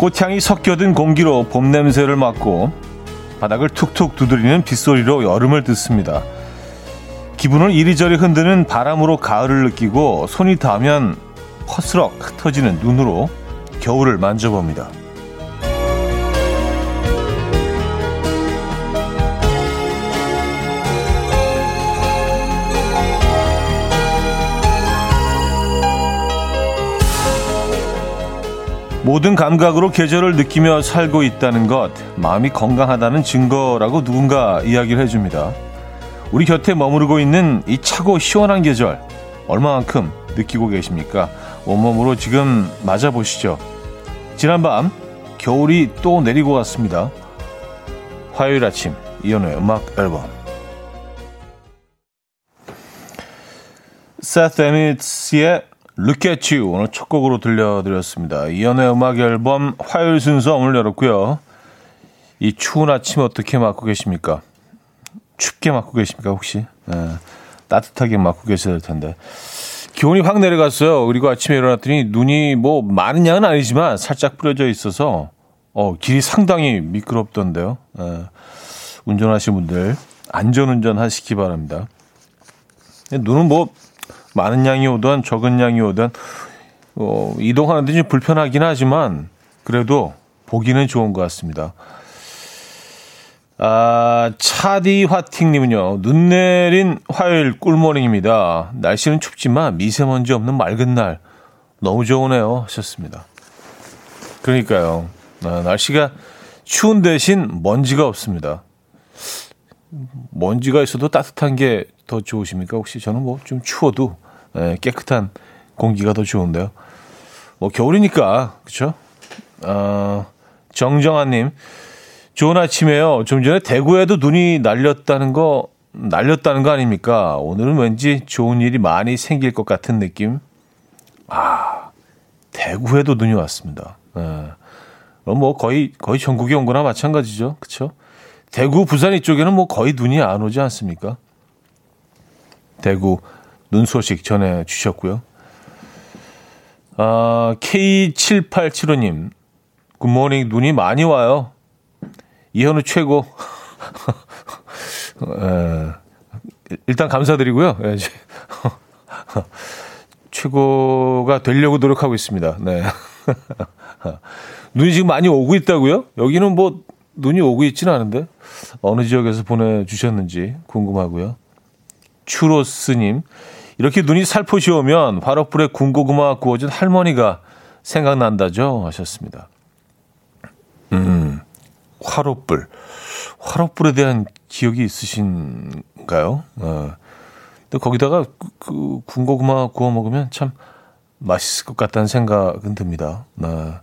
꽃향이 섞여든 공기로 봄 냄새를 맡고 바닥을 툭툭 두드리는 빗소리로 여름을 듣습니다. 기분을 이리저리 흔드는 바람으로 가을을 느끼고 손이 닿으면 퍼스럭 흩어지는 눈으로 겨울을 만져봅니다. 모든 감각으로 계절을 느끼며 살고 있다는 것, 마음이 건강하다는 증거라고 누군가 이야기를 해줍니다. 우리 곁에 머무르고 있는 이 차고 시원한 계절, 얼마만큼 느끼고 계십니까? 온몸으로 지금 맞아보시죠. 지난밤, 겨울이 또 내리고 왔습니다. 화요일 아침, 이연우의 음악 앨범. 세트 에미츠의 You 오늘 첫 곡으로 들려드렸습니다. 이연의 음악 앨범 화요일 순서 오늘 열었고요. 이 추운 아침 어떻게 맞고 계십니까? 춥게 맞고 계십니까 혹시? 네, 따뜻하게 맞고 계셔야 될 텐데. 기온이 확 내려갔어요. 그리고 아침에 일어났더니 눈이 뭐 많은 양은 아니지만 살짝 뿌려져 있어서 어, 길이 상당히 미끄럽던데요. 네, 운전하시는 분들 안전운전 하시기 바랍니다. 눈은 뭐 많은 양이 오든 적은 양이 오든 어, 이동하는 데 좀 불편하긴 하지만 그래도 보기는 좋은 것 같습니다. 아, 차디 화팅님은요, 눈 내린 화요일 꿀모닝입니다. 날씨는 춥지만 미세먼지 없는 맑은 날 너무 좋으네요. 하셨습니다. 그러니까요. 아, 날씨가 추운 대신 먼지가 없습니다. 먼지가 있어도 따뜻한 게 더 좋으십니까? 혹시 저는 뭐 좀 추워도 예, 깨끗한 공기가 더 좋은데요. 뭐 겨울이니까 그렇죠? 어, 정정아님 좋은 아침에요. 좀 전에 대구에도 눈이 날렸다는 거 날렸다는 거 아닙니까? 오늘은 왠지 좋은 일이 많이 생길 것 같은 느낌. 아 대구에도 눈이 왔습니다. 예. 뭐 거의 거의 전국에 온 거나 마찬가지죠. 그렇죠? 대구, 부산 이쪽에는 뭐 거의 눈이 안 오지 않습니까? 대구 눈 소식 전해 주셨고요. 아, K7875님, 굿모닝 눈이 많이 와요. 이현우 최고. 에, 일단 감사드리고요. 예, 최고가 되려고 노력하고 있습니다. 네. 눈이 지금 많이 오고 있다고요? 여기는 뭐 눈이 오고 있지는 않은데 어느 지역에서 보내주셨는지 궁금하고요. 추로스님, 이렇게 눈이 살포시 오면 화롯불에 군고구마 구워준 할머니가 생각난다죠 하셨습니다. 음, 화롯불. 화롯불에 대한 기억이 있으신가요? 어. 근데 거기다가 그, 그 군고구마 구워 먹으면 참 맛있을 것 같다는 생각은 듭니다. 어.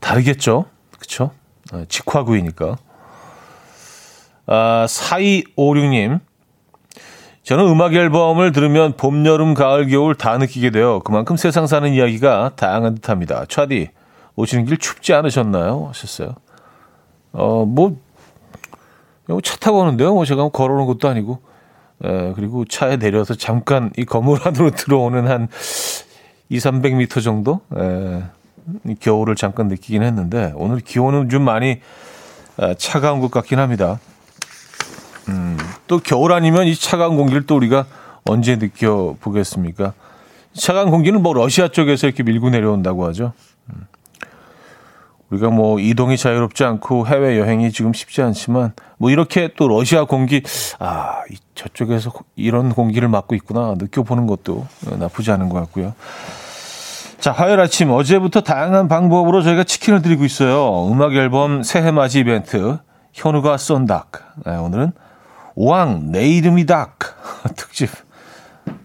다르겠죠? 그쵸? 어, 직화구이니까. 아, 4256님. 저는 음악 앨범을 들으면 봄, 여름, 가을, 겨울 다 느끼게 돼요. 그만큼 세상 사는 이야기가 다양한 듯 합니다. 차디, 오시는 길 춥지 않으셨나요? 하셨어요. 어, 뭐, 차 타고 오는데요. 뭐 제가 걸어오는 것도 아니고. 에, 그리고 차에 내려서 잠깐 이 건물 안으로 들어오는 한 2, 300m 정도? 에, 겨울을 잠깐 느끼긴 했는데, 오늘 기온은 좀 많이 차가운 것 같긴 합니다. 음, 또 겨울 아니면 이 차가운 공기를 또 우리가 언제 느껴보겠습니까? 차가운 공기는 뭐 러시아 쪽에서 이렇게 밀고 내려온다고 하죠. 음. 우리가 뭐 이동이 자유롭지 않고 해외 여행이 지금 쉽지 않지만 뭐 이렇게 또 러시아 공기 아 저쪽에서 이런 공기를 맡고 있구나 느껴보는 것도 나쁘지 않은 것 같고요. 자 화요일 아침 어제부터 다양한 방법으로 저희가 치킨을 드리고 있어요. 음악 앨범 새해 맞이 이벤트 현우가 쏜닭 네, 오늘은 오왕 내 이름이 닭 특집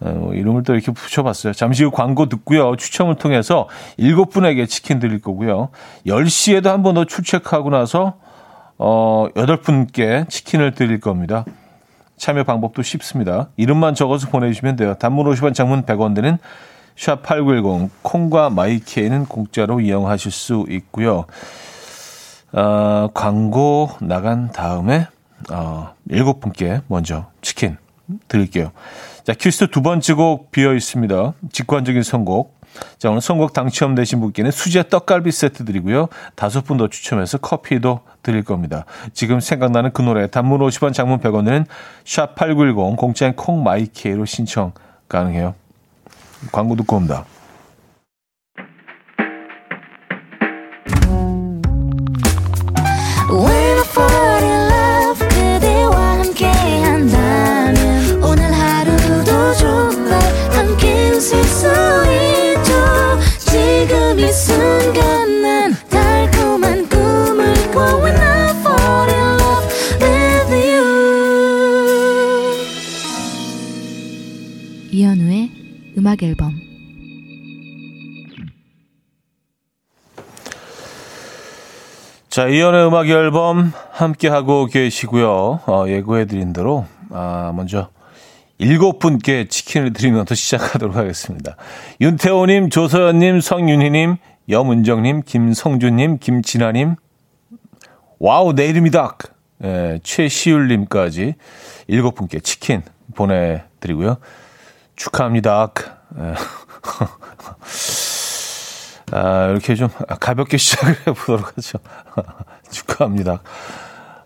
어, 이름을 또 이렇게 붙여봤어요. 잠시 후 광고 듣고요. 추첨을 통해서 일곱 분에게 치킨 드릴 거고요. 10시에도 한번 더 출첵하고 나서 어, 8분께 치킨을 드릴 겁니다. 참여 방법도 쉽습니다. 이름만 적어서 보내주시면 돼요. 단문 50원, 장문 100원 되는 샵8910 콩과 마이케이는 공짜로 이용하실 수 있고요. 어, 광고 나간 다음에 어, 일곱 분께 먼저 치킨 드릴게요. 자, 퀴즈 두 번째 곡 비어 있습니다. 직관적인 선곡. 자, 오늘 선곡 당첨되신 분께는 수제 떡갈비 세트 드리고요. 다섯 분 더 추첨해서 커피도 드릴 겁니다. 지금 생각나는 그 노래 단문 50원 장문 100원은 샵8910 공짜인 콩마이케이로 신청 가능해요. 광고 듣고 옵니다. 음악 앨범 자, 이현우의 음악 앨범 함께 하고 계시고요. 어, 예고해드린 대로 아, 먼저 일곱 분께 치킨을 드리면서 시작하도록 하겠습니다. 윤태호님, 조서연님, 성윤희님, 염은정님, 김성준님, 김진아님, wow, 내 이름이다. 예, 최시율님까지 일곱 분께 치킨 보내드리고요. 축하합니다. 예. 아, 이렇게 좀 가볍게 시작을 해보도록 하죠. 축하합니다.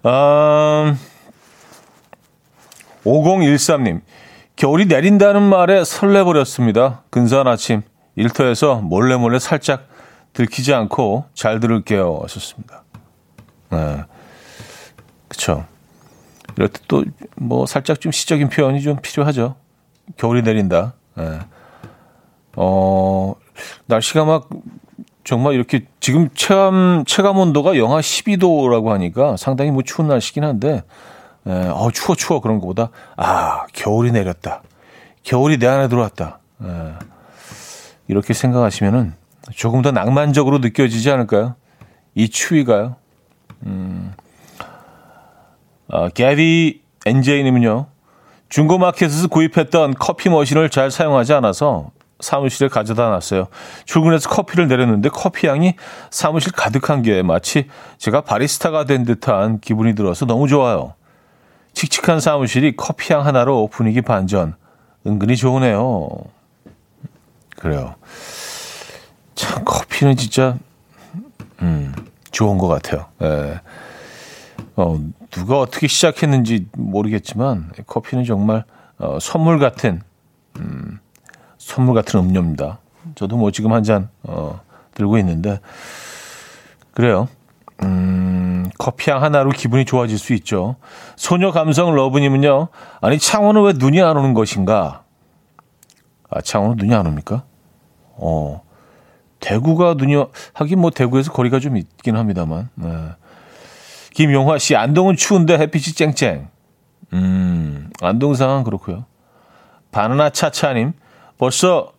음, 5013님, 겨울이 내린다는 말에 설레버렸습니다. 근사한 아침, 일터에서 몰래 몰래 살짝 들키지 않고 잘 들을게요. 하셨습니다. 네. 그쵸. 이럴 때 또, 뭐, 살짝 좀 시적인 표현이 좀 필요하죠. 겨울이 내린다. 예. 어, 날씨가 막 정말 이렇게 지금 체감, 체감 온도가 영하 12도라고 하니까 상당히 뭐 추운 날씨긴 한데, 예, 어, 추워, 추워. 그런 것보다, 아, 겨울이 내렸다. 겨울이 내 안에 들어왔다. 예. 이렇게 생각하시면은 조금 더 낭만적으로 느껴지지 않을까요? 이 추위가요. 음, 아, 게리 엔제이님은요, 중고마켓에서 구입했던 커피 머신을 잘 사용하지 않아서 사무실에 가져다 놨어요. 출근해서 커피를 내렸는데 커피 향이 사무실 가득한 게 마치 제가 바리스타가 된 듯한 기분이 들어서 너무 좋아요. 칙칙한 사무실이 커피 향 하나로 분위기 반전. 은근히 좋으네요. 그래요. 참 커피는 진짜 음, 좋은 것 같아요. 예. 어, 누가 어떻게 시작했는지 모르겠지만 커피는 정말 어, 선물 같은 음, 선물 같은 음료입니다. 저도 뭐 지금 한 잔 어, 들고 있는데 그래요. 음, 커피 향 하나로 기분이 좋아질 수 있죠. 소녀 감성 러브님은요. 아니 창원은 왜 눈이 안 오는 것인가? 아 창원은 눈이 안 옵니까? 어 대구가 눈이 하긴 뭐 대구에서 거리가 좀 있긴 합니다만. 네. 김용화 씨, 안동은 추운데 햇빛이 쨍쨍. 음, 안동 상황 그렇고요. 바나나 차차님, 벌써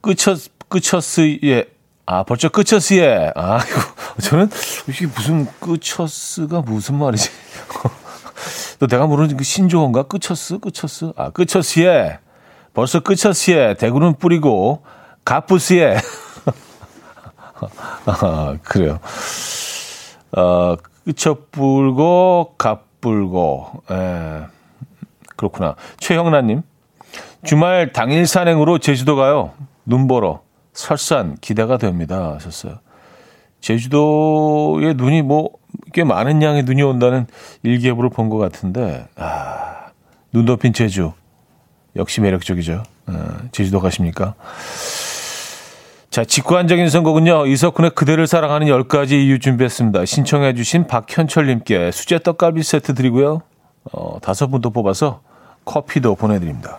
끝쳤, 끝쳤으예. 아, 벌써 끝쳤으예. 아, 이거, 저는 이게 무슨 끝쳤스가 무슨 말이지? 또 내가 모르는 그 신조어인가? 끝쳤스? 끝쳤스? 아, 끝쳤으예. 벌써 끝쳤으예. 대구는 뿌리고, 가쁘스예. 아, 그래요. 어, 끝쳐불고 갑불고 에, 그렇구나. 최형란님 주말 당일 산행으로 제주도 가요. 눈 보러 설산 기대가 됩니다. 하셨어요. 제주도에 눈이 뭐 꽤 많은 양의 눈이 온다는 일기예보를 본 것 같은데 아, 눈 덮인 제주 역시 매력적이죠. 에, 제주도 가십니까? 자, 직관적인 선곡은요. 이석훈의 그대를 사랑하는 10가지 이유 준비했습니다. 신청해 주신 박현철 님께 수제 떡갈비 세트 드리고요. 어, 다섯 분도 뽑아서 커피도 보내드립니다.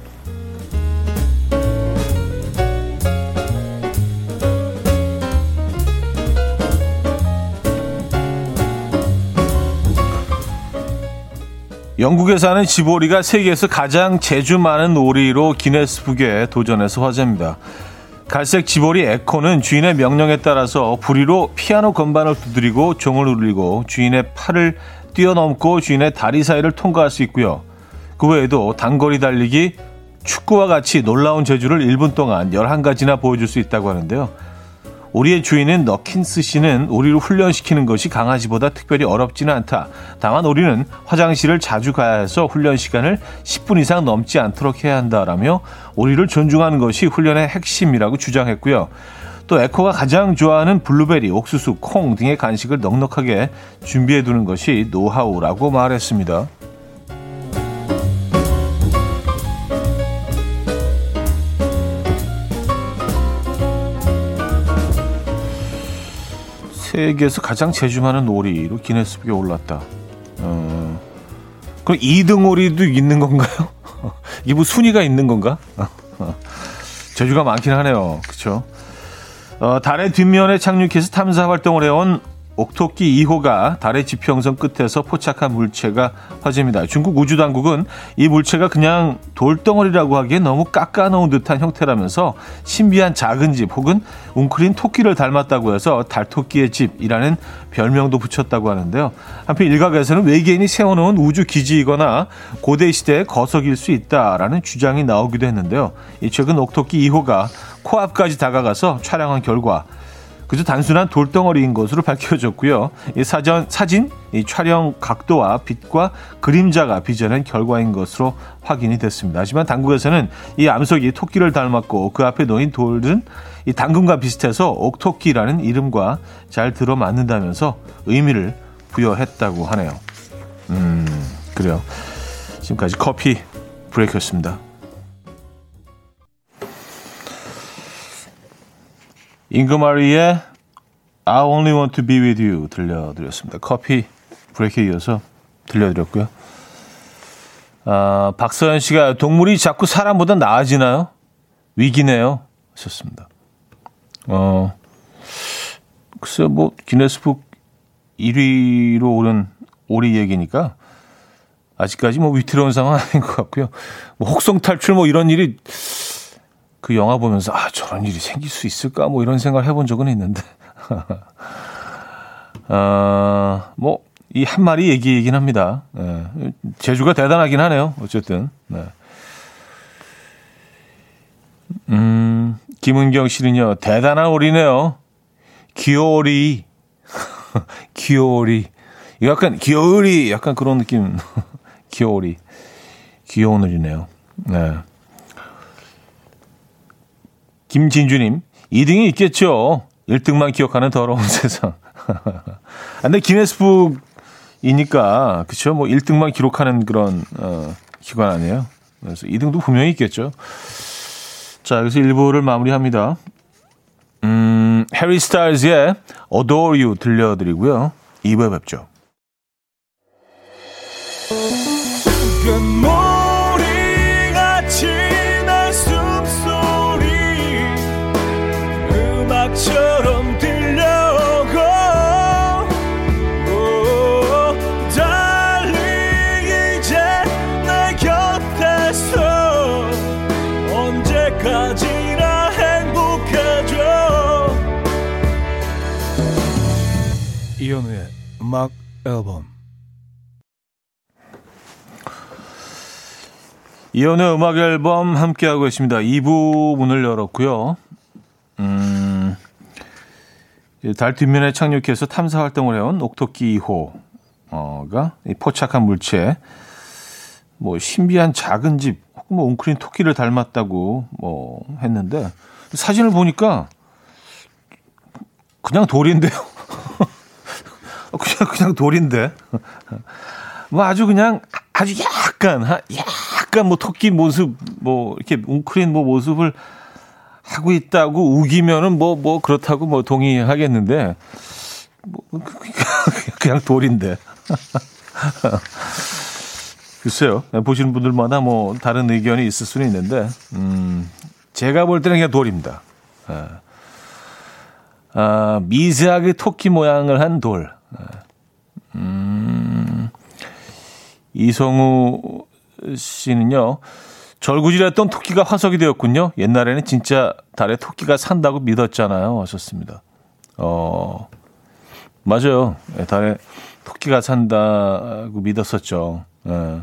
영국에 사는 지보리가 세계에서 가장 재주 많은 오리로 기네스북에 도전해서 화제입니다. 갈색 지보리 에코는 주인의 명령에 따라서 부리로 피아노 건반을 두드리고 종을 울리고 주인의 팔을 뛰어넘고 주인의 다리 사이를 통과할 수 있고요. 그 외에도 단거리 달리기, 축구와 같이 놀라운 재주를 1분 동안 11가지나 보여줄 수 있다고 하는데요. 우리의 주인은 너킨스 씨는 우리를 훈련시키는 것이 강아지보다 특별히 어렵지는 않다. 다만 우리는 화장실을 자주 가야 해서 훈련 시간을 10분 이상 넘지 않도록 해야 한다라며 우리를 존중하는 것이 훈련의 핵심이라고 주장했고요. 또 에코가 가장 좋아하는 블루베리, 옥수수, 콩 등의 간식을 넉넉하게 준비해 두는 것이 노하우라고 말했습니다. 세계에서 가장 재주 많은 오리로 기네스북에 올랐다. 어, 그럼 2등 오리도 있는 건가요? 이게 뭐 순위가 있는 건가? 재주가 많긴 하네요. 그렇죠? 어, 달의 뒷면에 착륙해서 탐사 활동을 해온 옥토끼 2호가 달의 지평선 끝에서 포착한 물체가 화제입니다. 중국 우주당국은 이 물체가 그냥 돌덩어리라고 하기에 너무 깎아놓은 듯한 형태라면서 신비한 작은 집 혹은 웅크린 토끼를 닮았다고 해서 달토끼의 집이라는 별명도 붙였다고 하는데요. 한편 일각에서는 외계인이 세워놓은 우주 기지이거나 고대 시대의 거석일 수 있다라는 주장이 나오기도 했는데요. 이 최근 옥토끼 2호가 코앞까지 다가가서 촬영한 결과 그저 단순한 돌덩어리인 것으로 밝혀졌고요. 이 사전 사진 이 촬영 각도와 빛과 그림자가 빚어낸 결과인 것으로 확인이 됐습니다. 하지만 당국에서는 이 암석이 토끼를 닮았고 그 앞에 놓인 돌은 이 당근과 비슷해서 옥토끼라는 이름과 잘 들어맞는다면서 의미를 부여했다고 하네요. 음, 그래요. 지금까지 커피 브레이크였습니다. 잉그마리의 I Only Want to Be With You 들려드렸습니다. 커피 브레이크에 이어서 들려드렸고요. 아, 박서연 씨가 동물이 자꾸 사람보다 나아지나요? 위기네요. 하셨습니다. 어, 글쎄, 뭐, 기네스북 1위로 오른 오리 얘기니까 아직까지 뭐 위태로운 상황 아닌 것 같고요. 뭐 혹성 탈출 뭐 이런 일이 그 영화 보면서 아 저런 일이 생길 수 있을까 뭐 이런 생각을 해본 적은 있는데 아, 뭐 이 한 마리 얘기이긴 합니다. 네. 제주가 대단하긴 하네요. 어쨌든. 네. 음, 김은경 씨는요, 대단한 오리네요. 귀여오리. 귀여오리. 약간, 귀여오리. 약간 그런 느낌. 귀여오리. 귀여운 오리네요. 네. 김진주님, 2등이 있겠죠. 1등만 기억하는 더러운 세상. 근데 기네스북이니까, 그쵸? 뭐 1등만 기록하는 그런, 어, 기관 아니에요. 그래서 2등도 분명히 있겠죠. 자, 여기서 1부를 마무리합니다. 음, 해리 스타일즈의 Adore You 들려드리고요. 2부에 뵙죠. 음악 앨범 이현우의 음악 앨범 함께하고 있습니다. 2부 문을 열었고요. 음, 달 뒷면에 착륙해서 탐사 활동을 해온 옥토끼 2호가 포착한 물체, 뭐 신비한 작은 집, 혹은 뭐 웅크린 토끼를 닮았다고 뭐 했는데 사진을 보니까 그냥 돌인데요. 그냥 그냥 돌인데. 뭐 아주 그냥 아주 약간 약간 뭐 토끼 모습 뭐 이렇게 웅크린 뭐 모습을 하고 있다고 우기면은 뭐뭐 뭐 그렇다고 뭐 동의하겠는데 뭐 그냥 돌인데. 글쎄요. 보시는 분들마다 뭐 다른 의견이 있을 수는 있는데 음 제가 볼 때는 그냥 돌입니다. 아, 아 미세하게 토끼 모양을 한 돌. 음, 이성우 씨는요, 절구질했던 토끼가 화석이 되었군요. 옛날에는 진짜 달에 토끼가 산다고 믿었잖아요. 하셨습니다. 어, 맞아요. 예, 달에 토끼가 산다고 믿었었죠. 예.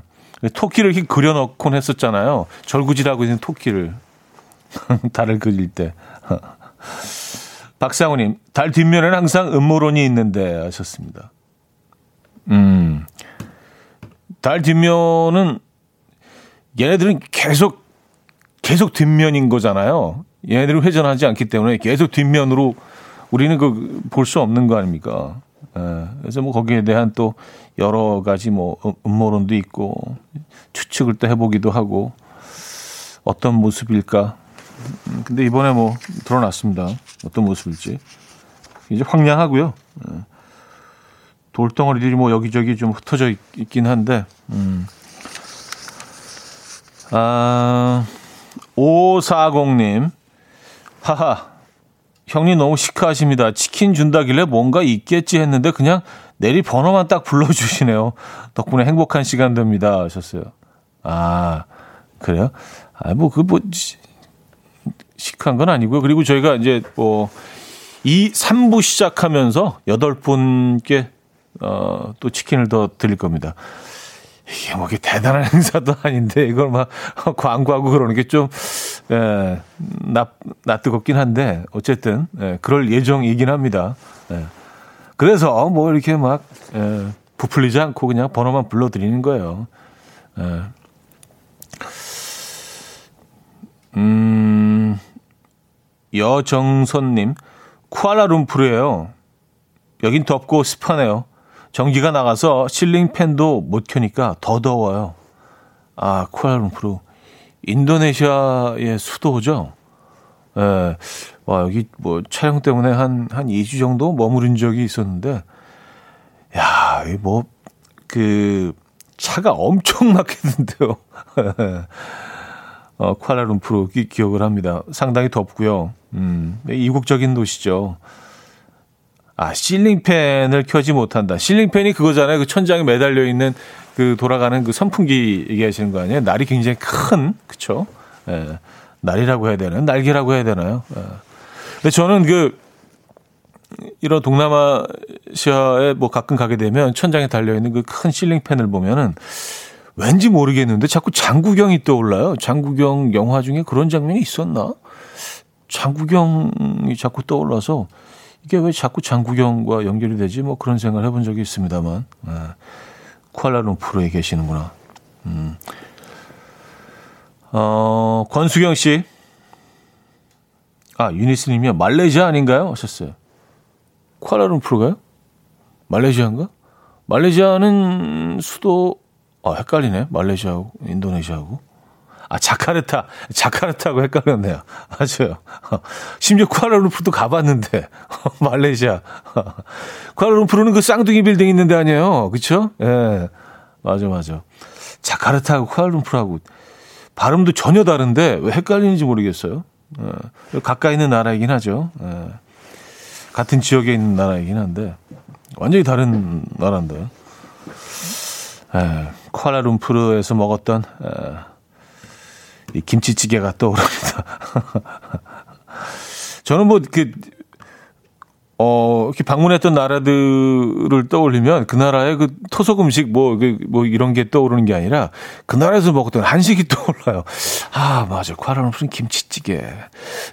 토끼를 이렇게 그려놓곤 했었잖아요. 절구질하고 있는 토끼를. 달을 그릴 때. 박상우님, 달 뒷면에는 항상 음모론이 있는데 하셨습니다. 음, 달 뒷면은 얘네들은 계속 계속 뒷면인 거잖아요. 얘네들은 회전하지 않기 때문에 계속 뒷면으로 우리는 그 볼 수 없는 거 아닙니까? 예, 그래서 뭐 거기에 대한 또 여러 가지 뭐 음, 음모론도 있고 추측을 또 해보기도 하고 어떤 모습일까. 음, 근데 이번에 뭐 드러났습니다. 어떤 모습일지 이제 황량하고요. 예. 돌덩어리들이 뭐 여기저기 좀 흩어져 있긴 한데. 음. 아, 540님. 하하. 형님 너무 시크하십니다. 치킨 준다길래 뭔가 있겠지 했는데 그냥 내리 번호만 딱 불러주시네요. 덕분에 행복한 시간 됩니다. 하셨어요. 아, 그래요? 아, 뭐, 그, 뭐, 시크한 건 아니고요. 그리고 저희가 이제 뭐, 이 3부 시작하면서 8분께, 어, 또 치킨을 더 드릴 겁니다. 이게 뭐, 이게 대단한 행사도 아닌데, 이걸 막 광고하고 그러는 게 좀, 예, 나, 낯뜨겁긴 한데, 어쨌든, 예, 그럴 예정이긴 합니다. 예. 그래서 뭐 이렇게 막, 예, 부풀리지 않고 그냥 번호만 불러드리는 거예요. 예. 음, 여정선님, 쿠알라룸푸르예요. 여긴 덥고 습하네요. 전기가 나가서 실링 팬도 못 켜니까 더 더워요. 아, 쿠알라룸푸르. 인도네시아의 수도죠. 예. 와, 여기 뭐 촬영 때문에 한, 한 2주 정도 머무른 적이 있었는데, 야, 이 뭐, 그, 차가 엄청 막히는데요. 어, 쿠알라룸푸르 기, 기억을 합니다. 상당히 덥고요. 음, 이국적인 도시죠. 아, 실링팬을 켜지 못한다. 실링팬이 그거잖아요. 그 천장에 매달려 있는 그 돌아가는 그 선풍기 얘기하시는 거 아니에요? 날이 굉장히 큰, 그쵸? 예. 날이라고 해야 되나요? 날개라고 해야 되나요? 예. 근데 저는 그, 이런 동남아시아에 뭐 가끔 가게 되면 천장에 달려 있는 그 큰 실링팬을 보면은 왠지 모르겠는데 자꾸 장구경이 떠올라요. 장구경 영화 중에 그런 장면이 있었나? 장구경이 자꾸 떠올라서 이게 왜 자꾸 장구경과 연결이 되지? 뭐 그런 생각을 해본 적이 있습니다만. 네. 쿠알라룸푸르에 계시는구나. 음. 어, 권수경 씨. 아, 유니스 님이요. 말레이시아 아닌가요? 하셨어요. 쿠알라룸푸르가요? 말레이시아인가? 말레이시아는 수도, 아, 헷갈리네. 말레이시아하고, 인도네시아하고. 아, 자카르타. 자카르타하고 헷갈렸네요. 맞아요. 심지어 쿠알라룸푸르도 가봤는데. 말레이시아. 쿠알라룸푸르는 그 쌍둥이 빌딩 있는 데 아니에요. 그쵸? 예. 네. 맞아, 맞아. 자카르타하고 쿠알라룸푸르하고 발음도 전혀 다른데 왜 헷갈리는지 모르겠어요. 예. 가까이 있는 나라이긴 하죠. 예. 같은 지역에 있는 나라이긴 한데 완전히 다른 나라인데. 예. 쿠알라룸푸르에서 먹었던 예. 이 김치찌개가 떠오릅니다. 저는 뭐, 그, 어, 이렇게 방문했던 나라들을 떠올리면 그 나라의 그 토속 음식 뭐, 그, 뭐 이런 게 떠오르는 게 아니라 그 나라에서 먹었던 한식이 떠올라요. 아, 맞아. 쿠알라룸푸르 김치찌개.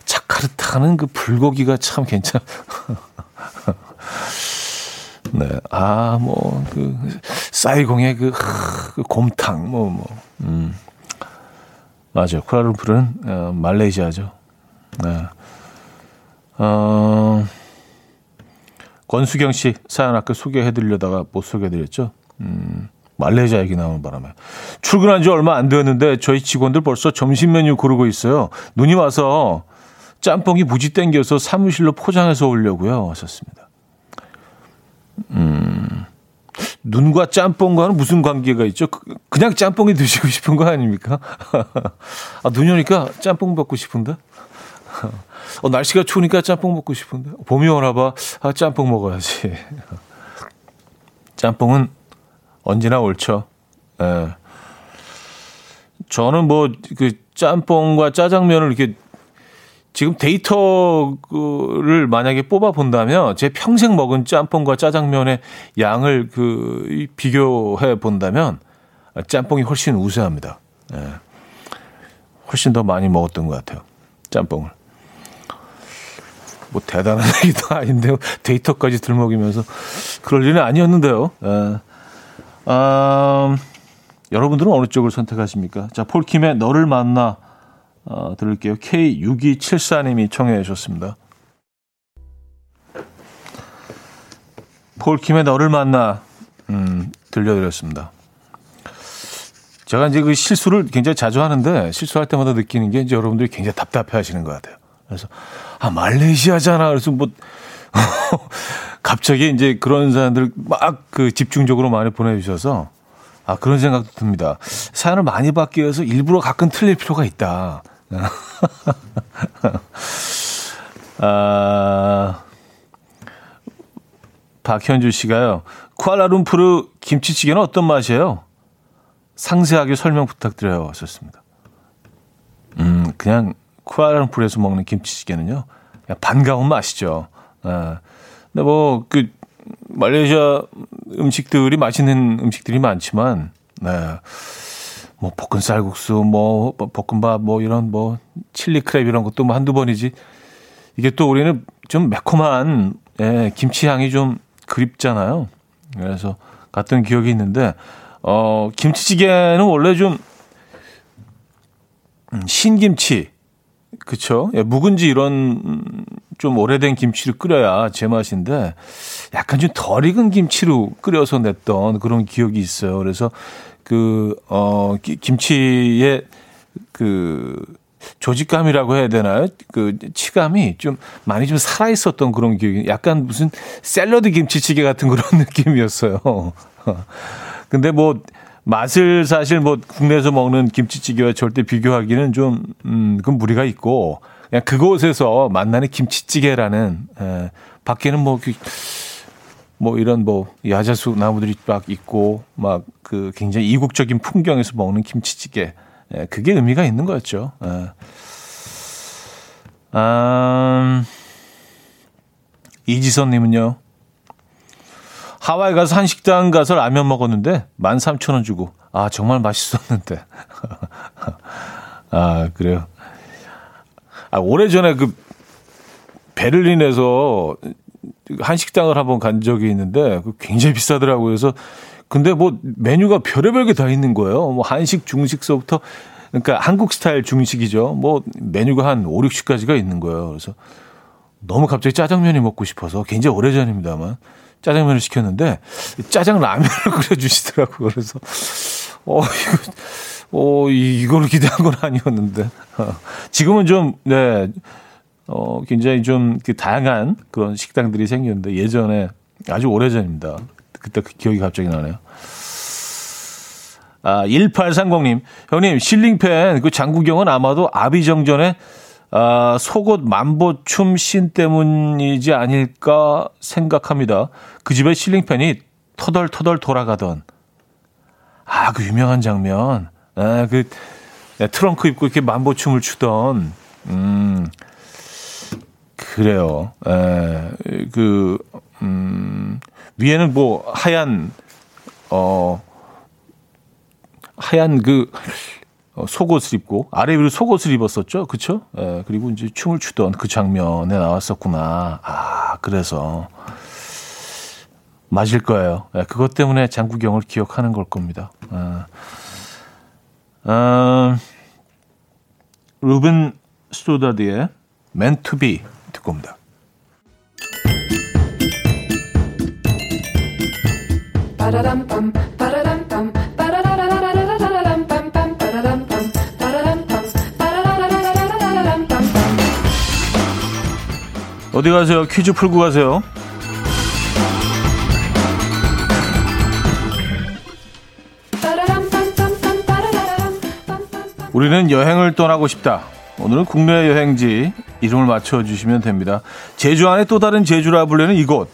자카르타는 그 불고기가 참 괜찮. 네. 아, 뭐, 그, 사이공의 그, 그 곰탕, 뭐, 뭐, 음. 맞아요. 쿠알라룸푸르는 어, 말레이시아죠. 네. 어, 권수경 씨 사연 아까 소개해드리려다가 못 소개해드렸죠. 음, 말레이시아 얘기 나오는 바람에. 출근한 지 얼마 안 되었는데 저희 직원들 벌써 점심 메뉴 고르고 있어요. 눈이 와서 짬뽕이 무지 땡겨서 사무실로 포장해서 오려고요. 하셨습니다. 음, 눈과 짬뽕과는 무슨 관계가 있죠? 그, 그냥 짬뽕이 드시고 싶은 거 아닙니까? 아, 눈이 오니까 짬뽕 먹고 싶은데? 어, 날씨가 추우니까 짬뽕 먹고 싶은데? 봄이 오나 봐. 아, 짬뽕 먹어야지. 짬뽕은 언제나 옳죠. 예. 저는 뭐 그 짬뽕과 짜장면을 이렇게 지금 데이터를 만약에 뽑아 본다면 제 평생 먹은 짬뽕과 짜장면의 양을 그 비교해 본다면 짬뽕이 훨씬 우세합니다. 예. 훨씬 더 많이 먹었던 것 같아요. 짬뽕을. 뭐 대단한 얘기도 아닌데요. 데이터까지 들먹이면서 그럴 일은 아니었는데요. 예. 아, 여러분들은 어느 쪽을 선택하십니까? 자, 폴킴의 너를 만나 어, 들을게요. K6274님이 청해 주셨습니다. 폴킴의 너를 만나 음, 들려드렸습니다. 제가 이제 그 실수를 굉장히 자주 하는데 실수할 때마다 느끼는 게 이제 여러분들이 굉장히 답답해 하시는 것 같아요. 그래서 아 말레이시아잖아. 그래서 뭐 갑자기 이제 그런 사람들 막 그 집중적으로 많이 보내주셔서 아 그런 생각도 듭니다. 사연을 많이 받기 위해서 일부러 가끔 틀릴 필요가 있다. 아, 박현주 씨가요. 쿠알라룸푸르 김치찌개는 어떤 맛이에요? 상세하게 설명 부탁드려요. 하셨습니다. 음, 그냥 쿠알라룸푸르에서 먹는 김치찌개는요. 그냥 반가운 맛이죠. 아, 근데 뭐, 그, 말레이시아 음식들이 맛있는 음식들이 많지만, 네. 뭐 볶은 쌀국수, 뭐 볶음밥, 뭐 이런 뭐 칠리 크랩 이런 것도 뭐 한두 번이지. 이게 또 우리는 좀 매콤한 예, 김치 향이 좀 그립잖아요. 그래서 갔던 기억이 있는데 어 김치찌개는 원래 좀 음, 신김치 그쵸? 예, 묵은지 이런 좀 오래된 김치를 끓여야 제맛인데 약간 좀 덜 익은 김치로 끓여서 냈던 그런 기억이 있어요. 그래서 그, 어, 김치의 그, 조직감이라고 해야 되나요? 그 치감이 좀 많이 좀 살아 있었던 그런 기억이 약간 무슨 샐러드 김치찌개 같은 그런 느낌이었어요. 근데 뭐 맛을 사실 뭐 국내에서 먹는 김치찌개와 절대 비교하기는 좀 음, 그 무리가 있고 그냥 그곳에서 만나는 김치찌개라는 에, 밖에는 뭐 뭐 이런 뭐 야자수 나무들이 막 있고 막 그 굉장히 이국적인 풍경에서 먹는 김치찌개 예, 그게 의미가 있는 거였죠. 예. 아, 이지선님은요. 하와이 가서 한식당 가서 라면 먹었는데 13,000원 주고 아 정말 맛있었는데 아 그래요. 아 오래 전에 그 베를린에서 한식당을 한번 간 적이 있는데 굉장히 비싸더라고요. 그래서 근데 뭐 메뉴가 별의별 게 다 있는 거예요. 뭐 한식, 중식서부터 그러니까 한국 스타일 중식이죠. 뭐 메뉴가 한 5, 60가지가 있는 거예요. 그래서 너무 갑자기 짜장면이 먹고 싶어서 굉장히 오래전입니다만 짜장면을 시켰는데 짜장 라면을 끓여 주시더라고요. 그래서 어 이거 어 이거를 기대한 건 아니었는데 어, 지금은 좀 네. 어, 굉장히 좀 그 다양한 그런 식당들이 생겼는데 예전에 아주 오래 전입니다. 그때 그 기억이 갑자기 나네요. 아, 1830님. 형님, 실링팬 그 장구경은 아마도 아비정전에 아, 속옷 만보춤 신 때문이지 아닐까 생각합니다. 그 집에 실링팬이 터덜터덜 돌아가던 아, 그 유명한 장면. 아, 그 네, 트렁크 입고 이렇게 만보춤을 추던 음. 그래요. 에, 그, 음, 위에는 뭐 하얀, 어, 하얀 그 어, 속옷을 입고 아래 위로 속옷을 입었었죠. 그쵸? 에, 그리고 이제 춤을 추던 그 장면에 나왔었구나. 아, 그래서. 맞을 거예요. 에, 그것 때문에 장구경을 기억하는 걸 겁니다. 아, 아, 루벤 스토다드의 Meant to Be 듣고 옵니다. 어디 가세요? 퀴즈 풀고 가세요. 우리는 여행을 떠나고 싶다. 오늘은 국내 여행지 이름을 맞춰주시면 됩니다. 제주 안에 또 다른 제주라 불리는 이곳.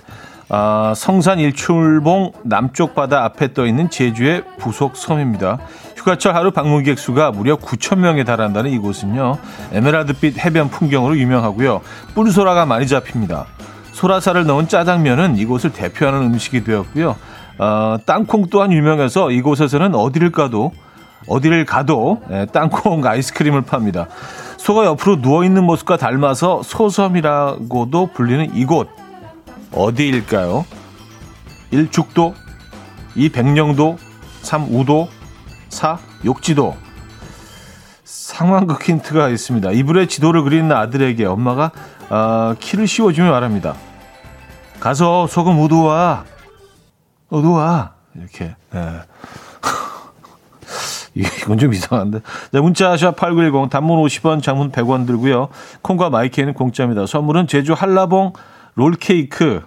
아, 성산 일출봉 남쪽 바다 앞에 떠 있는 제주의 부속 섬입니다. 휴가철 하루 방문객 수가 무려 9천 명에 달한다는 이곳은요. 에메랄드빛 해변 풍경으로 유명하고요. 뿔소라가 많이 잡힙니다. 소라살을 넣은 짜장면은 이곳을 대표하는 음식이 되었고요. 어, 땅콩 또한 유명해서 이곳에서는 어디를 가도 어디를 가도 예, 땅콩 아이스크림을 팝니다. 소가 옆으로 누워 있는 모습과 닮아서 소섬이라고도 불리는 이곳 어디일까요? 1. 죽도 2. 백령도 3. 우도 4. 욕지도 상황극 힌트가 있습니다. 이불에 지도를 그리는 아들에게 엄마가 어, 키를 씌워주며 말합니다. 가서 소금 우도와 우도와 이렇게 네. 이건 좀 이상한데. 자, 문자샵 8910 단문 50원, 장문 100원 들고요. 콩과 마이크는 공짜입니다. 선물은 제주 한라봉 롤케이크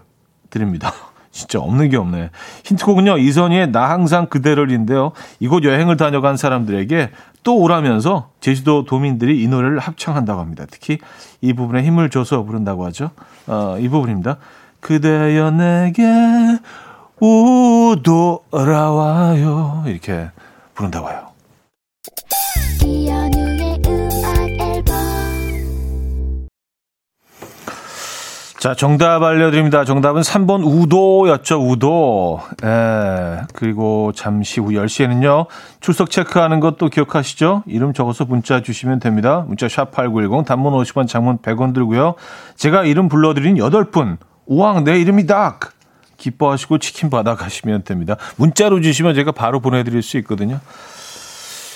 드립니다. 진짜 없는 게 없네. 힌트곡은요. 이선희의 나 항상 그대를인데요. 이곳 여행을 다녀간 사람들에게 또 오라면서 제주도 도민들이 이 노래를 합창한다고 합니다. 특히 이 부분에 힘을 줘서 부른다고 하죠. 어, 이 부분입니다. 그대여 내게 오 돌아와요. 이렇게 부른다고 해요. 자, 정답 알려드립니다. 정답은 3번 우도였죠, 우도. 예, 그리고 잠시 후 10시에는요, 출석 체크하는 것도 기억하시죠? 이름 적어서 문자 주시면 됩니다. 문자 샵8910, 단문 50원, 장문 100원 들고요. 제가 이름 불러드린 8분, 우왕, 내 이름이 닥! 기뻐하시고 치킨 받아가시면 됩니다. 문자로 주시면 제가 바로 보내드릴 수 있거든요.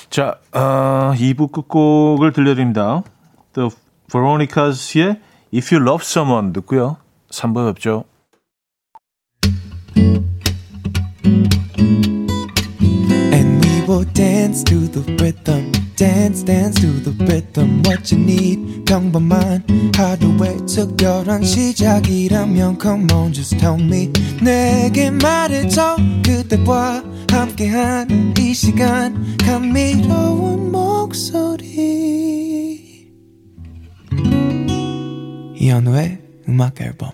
자, 어, 2부 끝곡을 들려드립니다. The Veronicas의 If You Love Someone 듣고요. 3부 뵙죠. Dance to the rhythm. dance dance to the rhythm what you need 평범한 하루의 특별한 시작이라면 come on just tell me 내게 말해줘 그대와 함께한 이 시간 감미로 이현우의 음악 앨범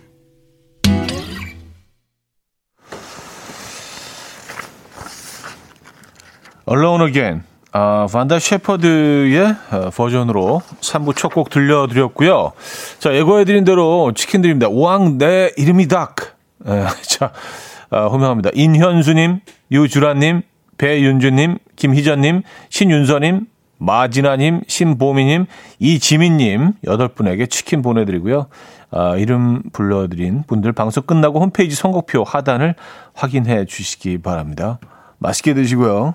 Alone 아, 반다 셰퍼드의 어, 버전으로 3부 첫 곡 들려드렸고요. 자, 예고해드린 대로 치킨 드립니다. 왕, 내 이름이 닥. 에, 자, 아, 호명합니다. 인현수님, 유주라님, 배윤주님, 김희전님, 신윤서님, 마진아님, 신보미님, 이지민님 여덟 분에게 치킨 보내드리고요. 아, 이름 불러드린 분들 방송 끝나고 홈페이지 선곡표 하단을 확인해 주시기 바랍니다. 맛있게 드시고요.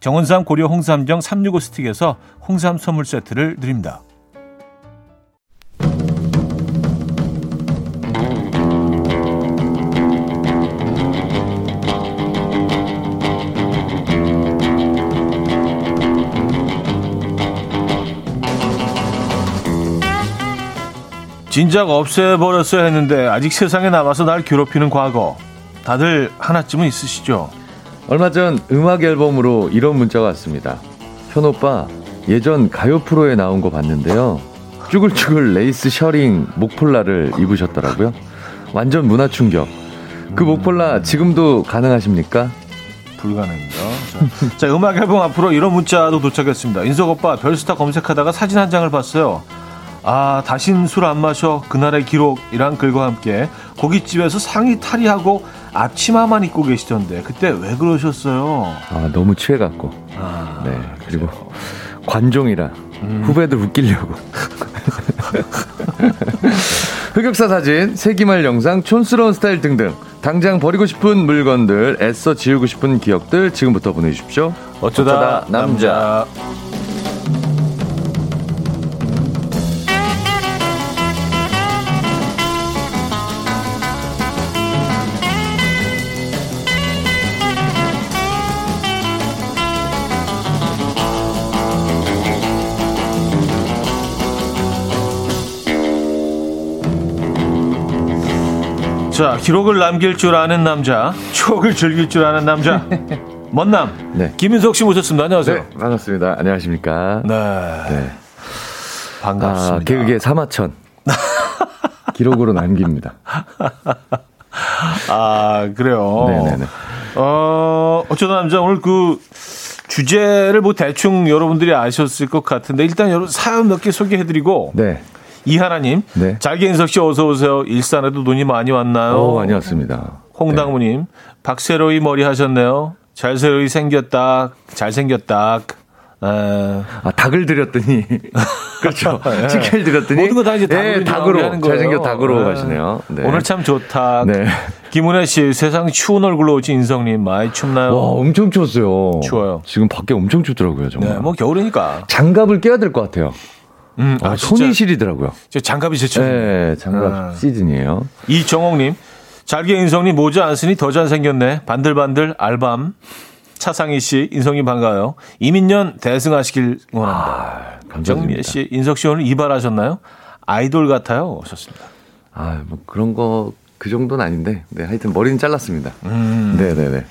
정원삼 고려 홍삼정 365 스틱에서 홍삼 선물 세트를 드립니다. 진작 없애버렸어야 했는데 아직 세상에 남아서 날 괴롭히는 과거. 다들 하나쯤은 있으시죠? 얼마 전 음악 앨범으로 이런 문자가 왔습니다. 현우 오빠 예전 가요 프로에 나온 거 봤는데요. 쭈글쭈글 레이스 셔링 목폴라를 입으셨더라고요. 완전 문화 충격. 그 목폴라 지금도 가능하십니까? 불가능이죠. 자, 자, 음악 앨범 앞으로 이런 문자도 도착했습니다. 인석 오빠 별스타 검색하다가 사진 한 장을 봤어요. 아, 다신 술 안 마셔. 그날의 기록이란 글과 함께 고깃집에서 상의 탈의하고 앞치마만 입고 계시던데 그때 왜 그러셨어요? 아, 너무 취해갖고. 아, 네. 그리고 관종이라 음. 후배들 웃기려고. 흑역사 사진, 세기말 영상, 촌스러운 스타일 등등 당장 버리고 싶은 물건들, 애써 지우고 싶은 기억들 지금부터 보내주십시오. 어쩌다, 어쩌다 남자. 남자. 자, 기록을 남길 줄 아는 남자, 추억을 즐길 줄 아는 남자. 먼남. 네. 김인석 씨 모셨습니다. 안녕하세요. 네, 반갑습니다. 안녕하십니까. 네. 네. 반갑습니다. 아, 개그계 사마천. 기록으로 남깁니다. 아, 그래요. 네네네. 어, 어쩌다 남자 오늘 그 주제를 뭐 대충 여러분들이 아셨을 것 같은데 일단 여러분 사연 몇 개 소개해드리고 네. 이하나님, 네. 잘기인석 씨 어서 오세요. 일산에도 눈이 많이 왔나요? 어, 많이 왔습니다. 홍당무님, 네. 박세로이 머리 하셨네요. 잘세로이 생겼다, 잘생겼다. 아, 아 닭을 드렸더니 그렇죠. 네. 치킨을 드렸더니 모든 거 다 이제 닭으로, 네, 닭으로 잘생겨 닭으로 네. 가시네요. 네. 오늘 참 좋다. 네. 김은혜 씨 세상 추운 얼굴로 오신 인성님 많이 춥나요? 와 엄청 추웠어요. 추워요. 지금 밖에 엄청 춥더라고요 정말. 네, 뭐 겨울이니까 장갑을 껴야 될 것 같아요. 음, 아, 손이 시리더라고요. 장갑이 제철. 네, 장갑 아. 시즌이에요. 이정옥님, 잘게 인성님 모자 안 쓰니 더 잘생겼네. 반들반들 알밤. 차상희 씨, 인성이 반가워요. 이민년 대승하시길 원합니다. 아, 정미 씨, 인석 씨 오늘 이발하셨나요? 아이돌 같아요. 하셨습니다. 아, 뭐 그런 거 그 정도는 아닌데, 네, 하여튼 머리는 잘랐습니다. 음. 네 네 네.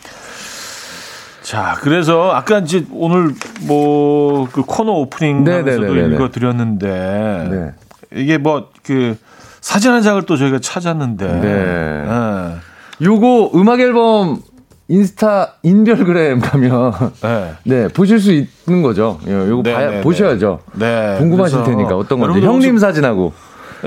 자, 그래서 아까 이제 오늘 뭐 그 코너 오프닝에서도 읽어 드렸는데 네. 이게 뭐 그 사진 한 장을 또 저희가 찾았는데 네. 네. 요거 음악 앨범 인스타 인별그램 가면 네. 네. 보실 수 있는 거죠. 요거 네, 봐야, 네, 네. 보셔야죠. 네. 궁금하실 테니까 어떤 건지 형님 사진하고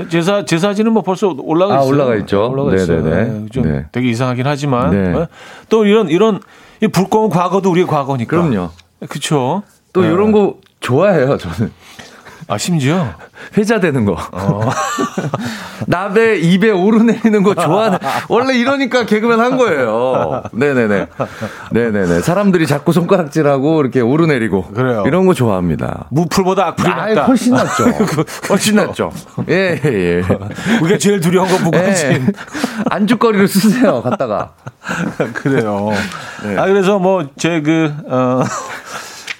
제, 사, 제 사진은 뭐 벌써 올라가 있어요. 아, 올라가 있죠. 올라가 있어요. 네네네. 좀 되게 이상하긴 하지만 또 이런 이런 이 불공은 과거도 우리의 과거니까. 그럼요. 그렇죠. 또 네. 이런 거 좋아해요, 저는. 아, 심지어? 회자되는 거. 어. 나배 입에 오르내리는 거 좋아하는. 원래 이러니까 개그맨 한 거예요. 네네네. 네네네. 사람들이 자꾸 손가락질하고 이렇게 오르내리고. 그래요. 이런 거 좋아합니다. 무풀보다 악플이 아, 낫다. 훨씬 낫죠. 훨씬 낫죠. 예, 예, 예. 우리가 제일 두려운 건 무관심. 예. 안주거리를 쓰세요, 갖다가. 그래요. 네. 아, 그래서 뭐, 제 그, 어,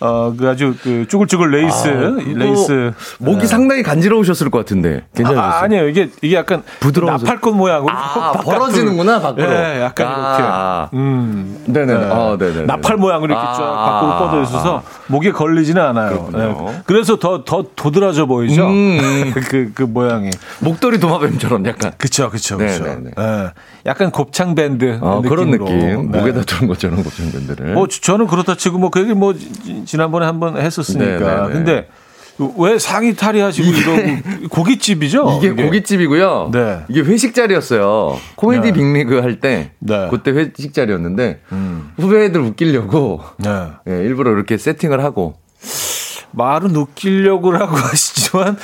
어, 그 아주 그 쭈글쭈글 레이스, 아, 레이스. 목이 네. 상당히 간지러우셨을 것 같은데. 괜찮으셨어요? 아, 아니에요. 이게, 이게 약간 부드러운 나팔꽃 모양으로. 아, 벌어지는구나, 밖으로. 네, 약간 아, 이렇게. 음. 네네. 네. 아, 네네. 나팔 모양으로 이렇게 아, 쫙 밖으로 뻗어 있어서 목에 걸리지는 않아요. 네. 그래서 더, 더 도드라져 보이죠? 음. 그, 그 모양이. 목도리 도마뱀처럼 약간. 그쵸, 그쵸, 그쵸. 네. 약간 곱창 밴드. 어, 그런 느낌. 목에다 두는 것처럼 곱창 밴드를. 뭐, 저는 그렇다 치고 뭐, 그 얘기 뭐, 지난번에 한번 했었으니까. 네네네. 네, 네. 근데 왜 상의 탈의하시고 이러고 고깃집이죠? 이게, 이게, 고깃집이고요. 네. 이게 회식 자리였어요. 코미디 네. 빅리그 할때 네. 그때 회식 자리였는데 음. 후배들 웃기려고 네. 네, 일부러 이렇게 세팅을 하고 말은 웃기려고라고 하시지만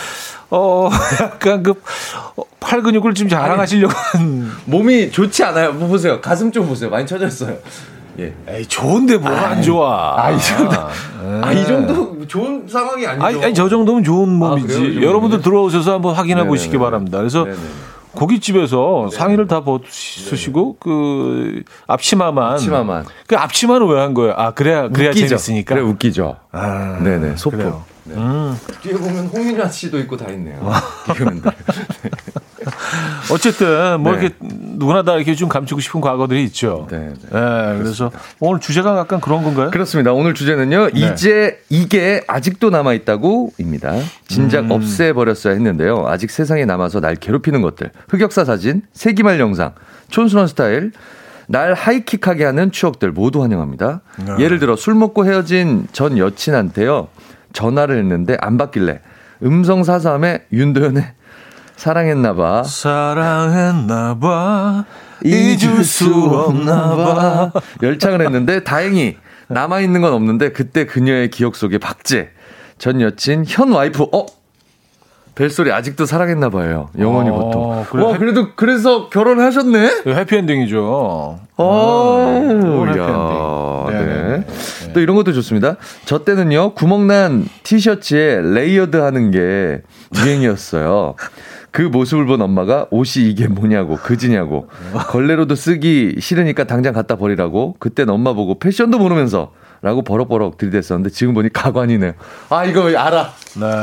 어 약간 그 팔 근육을 좀 자랑하시려고 한 몸이 좋지 않아요. 뭐 보세요. 가슴 좀 보세요. 많이 처졌어요. 예. 에이, 좋은데 뭐가 안 좋아. 아, 이 정도. 아, 이 정도 좋은 상황이 아니죠. 아니, 아니 저 정도면 좋은 몸이지. 아, 여러분들 들어오셔서 한번 확인해 네네. 보시기 바랍니다. 그래서 네네. 고깃집에서 네. 상의를 다 벗으시고 네. 그 앞치마만 앞치마만 그 앞치마는 왜 한 거예요? 아 그래야 그래야 웃기죠. 재밌으니까. 그래 웃기죠. 아, 네 네 소품. 네. 음. 뒤에 보면 홍민아 씨도 있고 다 있네요. 개그맨들. 어쨌든 뭐 네. 이렇게 누구나 다 이렇게 좀 감추고 싶은 과거들이 있죠. 네. 네. 네 그래서 오늘 주제가 약간 그런 건가요? 그렇습니다. 오늘 주제는요. 네. 이제 이게 아직도 남아 있다고입니다. 진작 음. 없애버렸어야 했는데요. 아직 세상에 남아서 날 괴롭히는 것들. 흑역사 사진, 세기말 영상, 촌스런 스타일. 날 하이킥하게 하는 추억들 모두 환영합니다. 네. 예를 들어 술 먹고 헤어진 전 여친한테요. 전화를 했는데 안 받길래 음성 사삼에 윤도현의 사랑했나봐. 사랑했나봐. 잊을 수 없나봐. 열창을 했는데 다행히 남아있는 건 없는데 그때 그녀의 기억 속에 박재, 전 여친, 현 와이프, 어? 벨소리 아직도 사랑했나 봐요. 영원히 어, 보통. 그래, 와, 그래도 그래서 결혼하셨네? 해피엔딩이죠. 어, 아, 야, 네, 네. 네. 네. 또 이런 것도 좋습니다. 저 때는요, 구멍난 티셔츠에 레이어드 하는 게 유행이었어요. 그 모습을 본 엄마가 옷이 이게 뭐냐고 그지냐고 걸레로도 쓰기 싫으니까 당장 갖다 버리라고 그땐 엄마 보고 패션도 모르면서 라고 버럭버럭 들이댔었는데 지금 보니 가관이네요. 아 이거 알아. 네.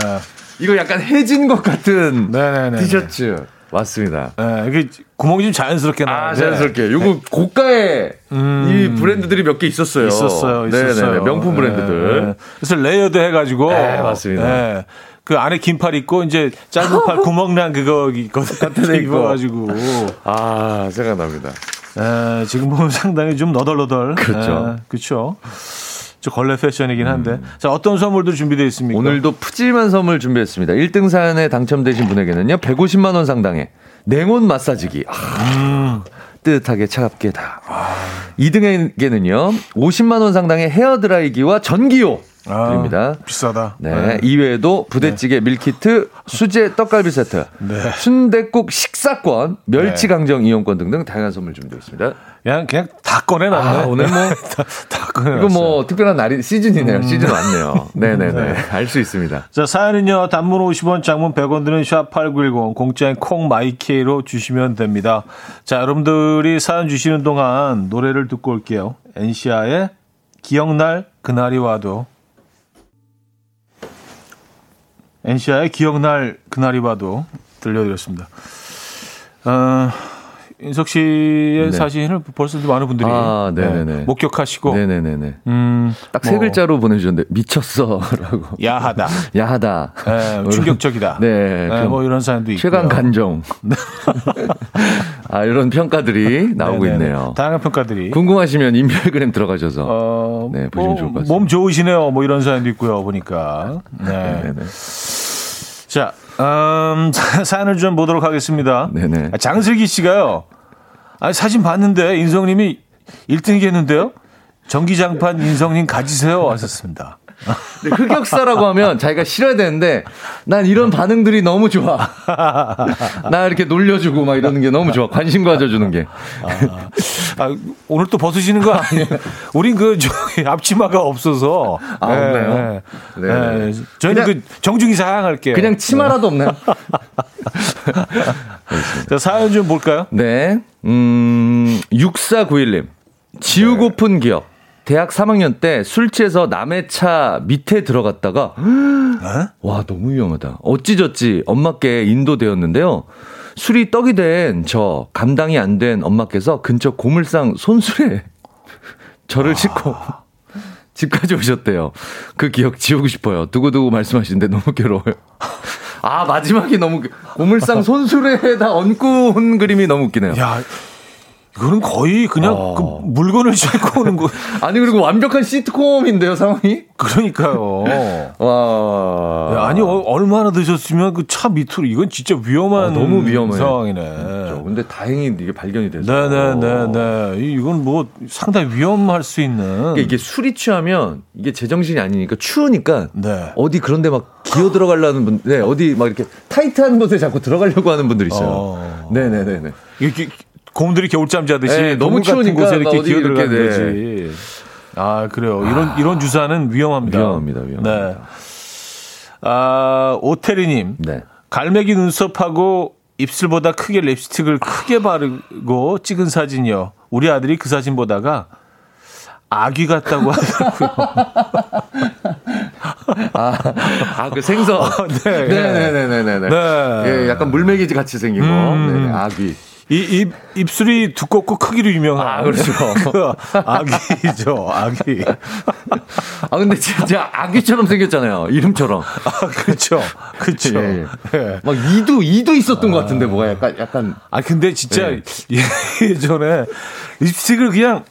이거 약간 해진 것 같은 네네네. 티셔츠. 맞습니다. 네, 이게 구멍이 좀 자연스럽게 나요. 아, 자연스럽게. 요거 네. 고가의 음. 이 브랜드들이 몇 개 있었어요. 있었어요. 있었어요. 네네 명품 브랜드들. 네, 네. 그래서 레이어드 해가지고. 네, 맞습니다. 네. 그 안에 긴팔 입고 이제 짧은 팔 구멍난 그거 같은 입어가지고 아 생각납니다. 에, 지금 보면 상당히 좀 너덜너덜 그렇죠. 그렇죠. 저 걸레 패션이긴 한데. 음. 자, 어떤 선물도 준비되어 있습니까? 오늘도 푸짐한 선물 준비했습니다. 1등 사연에 당첨되신 분에게는요, 150만 원 상당의 냉온 마사지기. 아, 음. 뜨뜻하게 차갑게 다. 아. 2등에게는요, 50만 원 상당의 헤어 드라이기와 전기요. 아, 드립니다. 비싸다. 네. 네. 이외에도 부대찌개, 네. 밀키트, 수제 떡갈비 세트, 네. 순대국 식사권, 멸치 네. 강정 이용권 등등 다양한 선물 준비되어 있습니다. 그냥 그냥 다 꺼내놨네. 아, 오늘 뭐 다, 다 꺼내. 이거 뭐 특별한 날이 시즌이네요. 음. 시즌 왔네요. 네네네. 네. 알수 있습니다. 자 사연은요. 단문 50원, 장문 100원 드는 샵8910 공짜인 콩 마이케이로 주시면 됩니다. 자 여러분들이 사연 주시는 동안 노래를 듣고 올게요. 엔시아의 기억날 그날이 와도 엔시아의 기억날 그날이 와도 들려드렸습니다. 어, 인석 씨의 네. 사진을 벌써 많은 분들이 아, 네, 목격하시고 네네네. 음, 딱 세 뭐, 글자로 보내주셨는데 미쳤어라고 야하다, 야하다, 네, 충격적이다. 네, 네 뭐 이런 사연도 있고 최강 간정. 아 이런 평가들이 나오고 네네네. 있네요. 다양한 평가들이 궁금하시면 인별그램 들어가셔서 어, 네 보시면 뭐, 좋을 것 같습니다. 몸 좋으시네요. 뭐 이런 사연도 있고요. 보니까 네. 네네. 자, 음, 사연을 좀 보도록 하겠습니다. 네네. 아, 장슬기 씨가요. 아, 사진 봤는데 인성님이 1등이겠는데요? 전기장판 인성님 가지세요. 하셨습니다. 흑역사라고 하면 자기가 싫어야 되는데 난 이런 반응들이 너무 좋아. 나 이렇게 놀려주고 막 이러는 게 너무 좋아. 관심 가져주는 게. 아, 아, 오늘 또 벗으시는 거 아니에요? 우린 그 저기 앞치마가 없어서. 아, 네, 없나요? 네. 네. 네. 저희는 그 정중히 사양할게요. 그냥 치마라도 네. 없나요? 자, 사연 좀 볼까요? 네. 음, 6491님. 지우고픈 기억. 대학 3학년 때 술 취해서 남의 차 밑에 들어갔다가 네? 와 너무 위험하다. 어찌저찌 엄마께 인도되었는데요. 술이 떡이 된 저 감당이 안 된 엄마께서 근처 고물상 손수레 저를 싣고 집까지 오셨대요. 그 기억 지우고 싶어요. 두고두고 말씀하시는데 너무 괴로워요. 아 마지막이 너무 고물상 손수레에다 얹고 온 그림이 너무 웃기네요. 야 이거는 거의 그냥 어. 그 물건을 싣고 오는 거. 아니 그리고 완벽한 시트콤인데요 상황이? 그러니까요. 와. 야, 아니 어, 얼마나 드셨으면 그 차 밑으로 이건 진짜 위험한 아, 너무 위험한 상황이네. 그렇죠. 근데 다행히 이게 발견이 돼서. 네네네네. 네. 이건 뭐 상당히 위험할 수 있는. 그러니까 이게 술이 취하면 이게 제정신이 아니니까 추우니까 네. 어디 그런데 막 기어 들어가려는 분, 네 어디 막 이렇게 타이트한 곳에 자꾸 들어가려고 하는 분들 있어요. 어. 네네네네. 이게 곰들이 겨울잠 자듯이 네, 너무 추우니까 곳에 이렇게 기어 들어가는 이렇게, 거지. 아 그래요. 이런 이런 주사는 위험합니다. 위험합니다, 위험합니다. 네. 아 오태리님. 네. 갈매기 눈썹하고 입술보다 크게 립스틱을 크게 바르고 찍은 사진이요. 우리 아들이 그 사진 보다가 아기 같다고 하더라고요. 아, 아, 그 생선. 네. 네네네네네. 네. 예, 약간 물메기지 같이 생기고. 음. 네, 아귀. 이 입, 입술이 두껍고 크기로 유명한. 아, 그렇죠. 그 아기죠, 아기. 아, 근데 진짜 아귀처럼 생겼잖아요. 이름처럼. 아, 그렇죠. 그렇죠. 예, 예. 막 이도, 이도 있었던 것 같은데, 뭐가 약간, 약간. 아, 근데 진짜 네. 예전에 립스틱을 그냥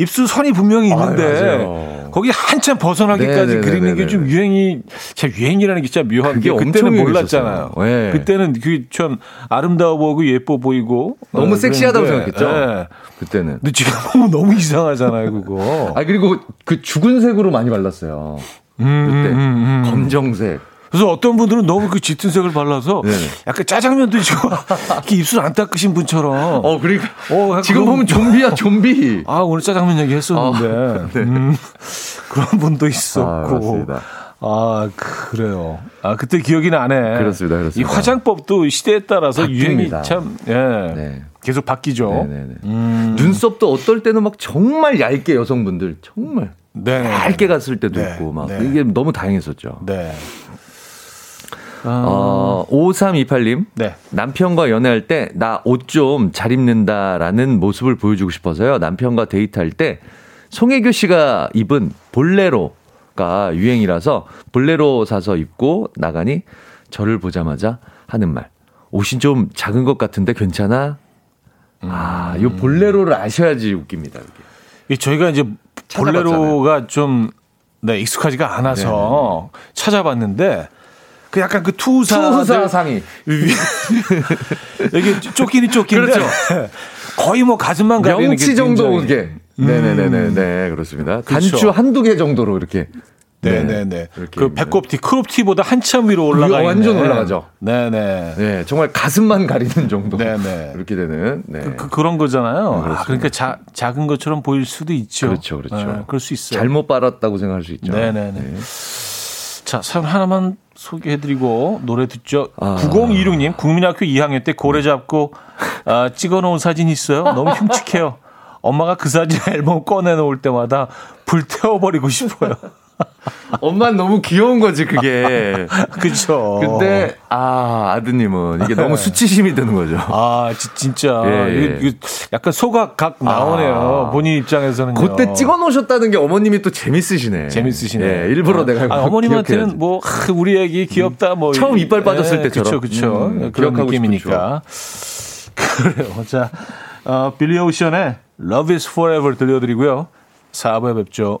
입술 선이 분명히 있는데 아. 거기 한참 벗어나기까지 네네네네네. 그리는 게 좀 유행이 참 유행이라는 게 진짜 묘한 게 그때는. 몰랐잖아요. 네. 그때는 그게 참 아름다워 보이고 예뻐 보이고 너무 어, 섹시하다고 생각했죠? 예. 그때는. 근데 지금 보면 너무 이상하잖아요, 그거. 아, 그리고 그 죽은 색으로 많이 발랐어요. 음, 그때. 음, 음, 음. 검정색. 그래서 어떤 분들은 너무 그 짙은 색을 발라서 네네. 약간 짜장면 드시고 이렇게 입술 안 닦으신 분처럼 어, 그리고. 어, 지금 보면 좀비야, 좀비. 아, 오늘 짜장면 얘기 했었는데. 음, 그런 분도 아, 있었고. 맞습니다. 아, 그래요. 아, 그때 기억이 나네. 그렇습니다, 그렇습니다. 이 화장법도 시대에 따라서 바뀝니다. 유행이 참, 예. 네. 계속 바뀌죠. 네네네. 음, 눈썹도 어떨 때는 막 정말 얇게 여성분들, 정말. 네. 얇게 갔을 때도 네, 있고, 막. 네. 이게 너무 다양했었죠. 네. 아, 어, 5328님. 네. 남편과 연애할 때 나 옷 좀 잘 입는다라는 모습을 보여주고 싶어서요. 남편과 데이트할 때 송혜교 씨가 입은 볼레로가 유행이라서 볼레로 사서 입고 나가니 저를 보자마자 하는 말. 옷이 좀 작은 것 같은데 괜찮아? 아, 요 볼레로를 아셔야지 웃깁니다. 이게. 이 저희가 이제 찾아봤잖아요. 볼레로가 좀 네, 익숙하지가 않아서 찾아봤는데 그 약간 그 투사 투사 상이. 이게 쫓기니 쫓긴데 그렇죠. 거의 뭐 가슴만 가리는 명치 게 정도 이게. 네네네네. 네, 그렇습니다. 그렇죠. 단추 한두 개 정도로 이렇게. 네네네. 이렇게 그 입니다. 배꼽 뒤 크롭 티보다 한참 위로 올라가 완전 있는. 올라가죠. 네네. 네, 정말 가슴만 가리는 정도. 네네. 이렇게 되는. 네. 그, 그런 거잖아요. 네. 아, 그러니까 자, 작은 것처럼 보일 수도 있죠. 그렇죠, 그렇죠. 네, 그럴 수 있어요. 잘못 빨았다고 생각할 수 있죠. 네네네. 네. 자, 사연 하나만 소개해드리고 노래 듣죠. 아. 9026님, 국민학교 2학년 때 고래 잡고 아, 찍어놓은 사진 있어요. 너무 흉측해요. 엄마가 그 사진 앨범 꺼내놓을 때마다 불태워버리고 싶어요. 엄마는 너무 귀여운 거지, 그게. 그쵸. 근데, 아, 아드님은 이게 너무 수치심이 드는 거죠. 아, 지- 진짜. 예, 예. 이거- 이거 약간 소각 각 나오네요. 아. 본인 입장에서는. 그때 찍어 놓으셨다는 게 어머님이 또 재밌으시네. 재밌으시네. 예, 일부러 내가. 아, 막 어머님한테는. 뭐, 하, 우리 애기 귀엽다, 뭐. 처음 이빨 빠졌을 예, 때처럼. 그쵸, 그쵸. 음, 그런 느낌이니까. 그래요. 자, 어, 빌리 오션의 Love is Forever 들려드리고요. 4부에 뵙죠.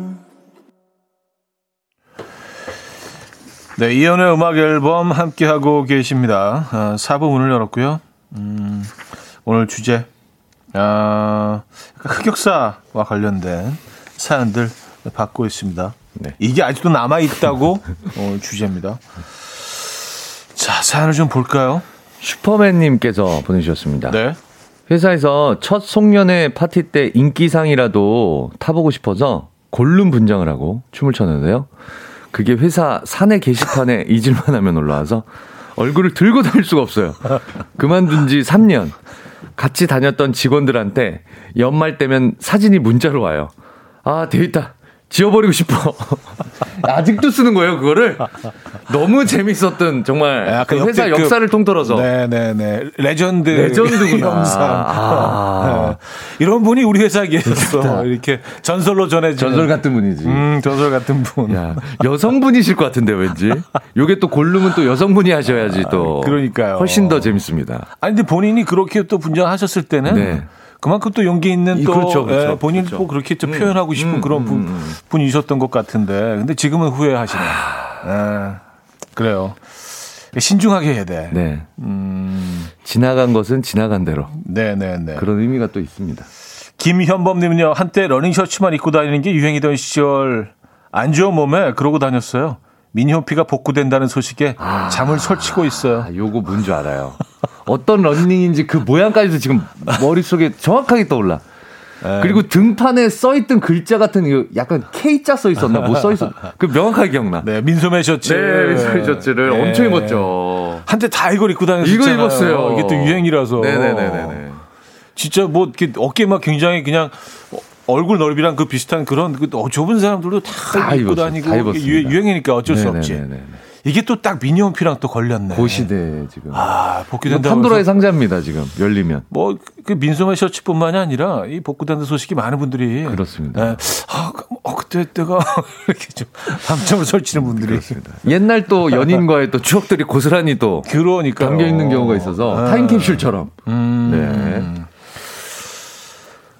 네, 이연의 음악 앨범 함께하고 계십니다. 아, 4부 문을 열었고요. 음, 오늘 주제, 아, 흑역사와 관련된 사연들 받고 있습니다. 네. 이게 아직도 남아있다고 어, 주제입니다. 자, 사연을 좀 볼까요? 슈퍼맨님께서 보내주셨습니다. 네. 회사에서 첫 송년회 파티 때 인기상이라도 타보고 싶어서 골룸 분장을 하고 춤을 췄는데요. 그게 회사 사내 게시판에 잊을만 하면 올라와서 얼굴을 들고 다닐 수가 없어요. 그만둔 지 3년. 같이 다녔던 직원들한테 연말 때면 사진이 문자로 와요. 아, 데이터 지워버리고 싶어. 아직도 쓰는 거예요, 그거를. 너무 재밌었던 정말 약간 그 회사 역대급- 역사를 통틀어서. 네네네. 레전드. 레전드구나. 영상. 아. 네. 이런 분이 우리 회사에 계셨어. 이렇게 전설로 전해지는. 전설 같은 분이지. 음, 전설 같은 분. 야, 여성분이실 것 같은데 왠지. 요게 또 골룸은 또 여성분이 하셔야지 또. 그러니까요. 훨씬 더 재밌습니다. 아니 근데 본인이 그렇게 또 분장하셨을 때는 네. 그만큼 또 용기 있는 이- 또 그렇죠, 그렇죠, 예, 본인 그렇죠. 뭐 그렇게 좀 음, 표현하고 싶은 음, 그런 음, 분, 음. 분이셨던 것 같은데 근데 지금은 후회하시네. 예, 그래요. 신중하게 해야 돼. 네. 음, 지나간 것은 지나간 대로. 네, 네, 네. 그런 의미가 또 있습니다. 김현범님은요 한때 러닝 셔츠만 입고 다니는 게 유행이던 시절 안 좋은 몸에 그러고 다녔어요. 미니홈피가 복구된다는 소식에 잠을 설치고 있어요. 아, 요거 뭔지 알아요. 어떤 런닝인지 그 모양까지도 지금 머릿속에 정확하게 떠올라. 예. 그리고 등판에 써있던 글자 같은 그 약간 K자 써 있었나 뭐 써 있었. 그 명확하게 기억나. 네, 민소매 셔츠. 네, 민소매 셔츠를 네. 엄청 입었죠. 한때 다 이걸 입고 다녔어요. 이거 입었어요. 이게 또 유행이라서. 네네네네. 진짜 뭐 이렇게 어깨 막 굉장히 그냥 어, 얼굴 넓이랑 그 비슷한 그런 그 어, 좁은 사람들도 다, 다 입고 입었어요. 다니고 다. 유- 유행이니까 어쩔 수 없지. 네네네네. 이게 또 딱 미니홈피랑 또 걸렸네. 그 시대 지금. 아, 이거 복귀된다고. 판도라의 상자입니다 지금 열리면. 뭐 그 민소매 셔츠뿐만이 아니라 이 복구된다 소식이 많은 분들이 그렇습니다. 네. 아, 그- 어, 그때 때가 이렇게 좀 밤잠을 설치는 분들이 옛날 또 연인과의 또 추억들이 고스란히 또 그러니까 담겨 있는 경우가 있어서 아. 타임캡슐처럼. 음. 네.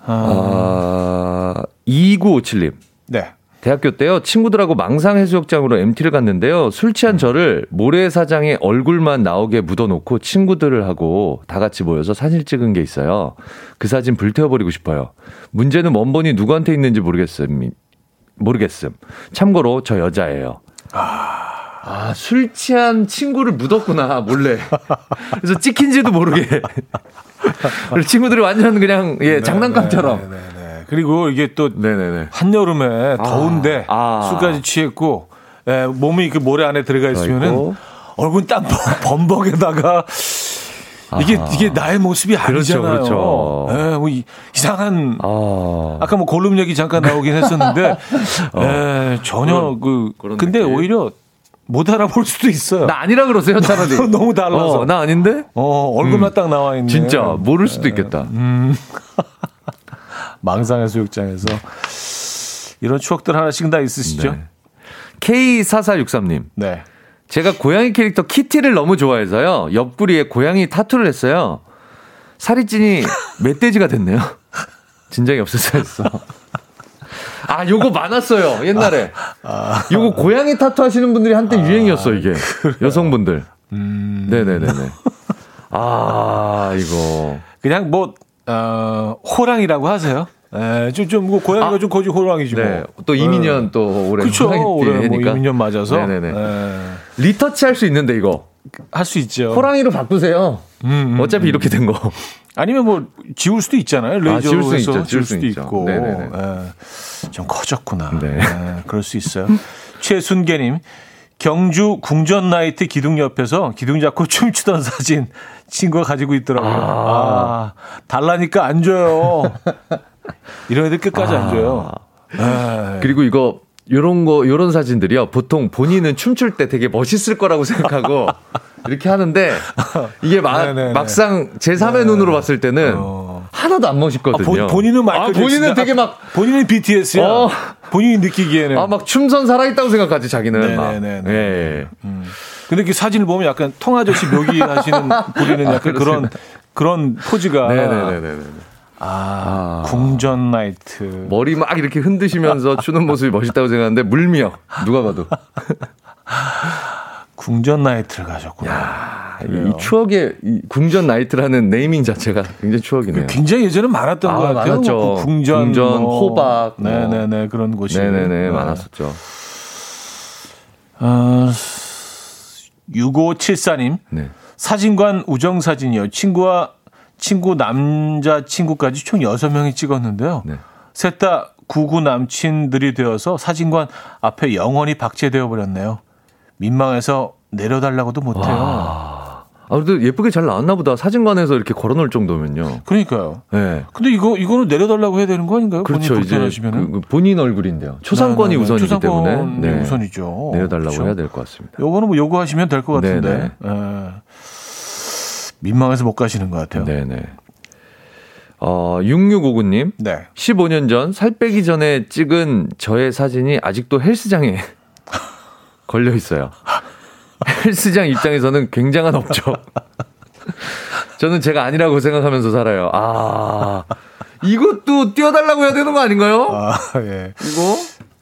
아, 2957님. 네. 대학교 때요 친구들하고 망상 해수욕장으로 MT를 갔는데요 술 취한 저를 모래사장에 얼굴만 나오게 묻어놓고 친구들을 하고 다 같이 모여서 사진 찍은 게 있어요 그 사진 불태워버리고 싶어요 문제는 원본이 누구한테 있는지 모르겠음 모르겠음 참고로 저 여자예요 아, 술 취한 친구를 묻었구나, 몰래. 그래서 찍힌지도 모르게. 그리고 친구들이 완전 그냥, 예, 장난감처럼. 네, 네, 네. 그리고 이게 또 네네네. 한여름에 더운데 아. 술까지 취했고 예, 몸이 그 모래 안에 들어가 있으면은. 얼굴 땀 범벅에다가 이게 아하. 이게 나의 모습이 그렇죠, 아니잖아요. 그렇죠. 예, 뭐 이- 이상한 아. 아까 뭐 골룸 얘기 잠깐 나오긴 했었는데 예, 전혀 어. 그런- 그 근데 느낌. 오히려 못 알아볼 수도 있어요. 나 아니라 그러세요, 차라리. 너무 달라서. 어, 나 아닌데? 어, 얼굴만 딱 나와 있네. 진짜 모를 수도 있겠다. 망상 해수욕장에서 이런 추억들 하나씩 다 있으시죠? 네. K4463님. 네. 제가 고양이 캐릭터 키티를 너무 좋아해서요. 옆구리에 고양이 타투를 했어요. 살이 찌니 멧돼지가 됐네요. 진작에 없었어야 했어. 아, 요거 많았어요. 옛날에. 요거 고양이 타투 하시는 분들이 한때 유행이었어, 이게. 여성분들. 네네네네. 아, 이거. 그냥 뭐, 어, 호랑이라고 하세요. 에, 좀, 좀, 뭐 고양이가 아, 좀 거지 호랑이지 뭐. 네. 또 이민년 또 올해. 그쵸. 호랑이띠 올해 뭐. 이민년 맞아서. 네네네. 에, 리터치 할 수 있는데, 이거. 할 수 있죠. 호랑이로 바꾸세요. 음, 음, 어차피 이렇게 된 거. 아니면 뭐 지울 수도 있잖아요. 레이저로 지울 수 있죠. 지울 지울 수 수도 있죠. 있고. 네네네. 에, 좀 커졌구나. 네. 에, 그럴 수 있어요. 최순계님. 경주 궁전 나이트 기둥 옆에서 기둥 잡고 춤추던 사진 친구가 가지고 있더라고요. 아, 달라니까 안 줘요. 이런 애들 끝까지 안 줘요. 에, 그리고 이거 요런 거 요런 사진들이요. 보통 본인은 춤출 때 되게 멋있을 거라고 생각하고 이렇게 하는데 이게 마- 네네네. 막상 제 3의 눈으로 봤을 때는 어. 하나도 안 멋있거든요. 아, 본, 본인은 마이클 아, 본인은. 되게 막 본인은 BTS야. 어. 본인이 느끼기에는. 아, 막 춤선 살아있다고 생각하지, 자기는. 막. 네네네네. 예. 근데 그 사진을 보면 약간 통아저씨 묘기 하시는 부리는 약간 그런 그런 포즈가 아, 네네네네. 아, 궁전 나이트. 머리 막 이렇게 흔드시면서 추는 모습이 멋있다고 생각하는데, 물미역. 누가 봐도. 궁전 나이트를 가셨구나. 아, 이 추억의 이 궁전 나이트라는 네이밍 자체가 굉장히 추억이네요. 굉장히 예전에 많았던 아, 것 같아요. 많았죠. 뭐 그 궁전, 궁전, 뭐. 호박, 뭐. 네네네 그런 곳이. 네네네, 네. 많았었죠. 어, 6574님 네. 사진관 우정 사진이요. 친구와 친구 남자 친구까지 총 6명이 찍었는데요. 네. 셋다 구구 남친들이 되어서 사진관 앞에 영원히 박제되어 버렸네요. 민망해서 내려달라고도 못해요. 아, 그래도 예쁘게 잘 나왔나 보다. 사진관에서 이렇게 걸어놓을 정도면요. 그러니까요. 네. 근데 이거 이거는 내려달라고 해야 되는 거 아닌가요? 그렇죠. 본인 이제 그, 그 본인 얼굴인데요. 초상권이 네, 네, 네. 우선이기 초상권이 때문에 네. 우선이죠. 내려달라고 그렇죠. 해야 될 것 같습니다. 요거는 뭐 요구하시면 될 것 같은데. 네네. 예. 민망해서 못 가시는 것 같아요. 네네. 어, 6659님. 네. 15년 전 살 빼기 전에 찍은 저의 사진이 아직도 헬스장에 걸려 있어요. 헬스장 입장에서는 굉장한 업적. 저는 제가 아니라고 생각하면서 살아요. 아, 이것도 띄워달라고 해야 되는 거 아닌가요? 아, 예. 이거?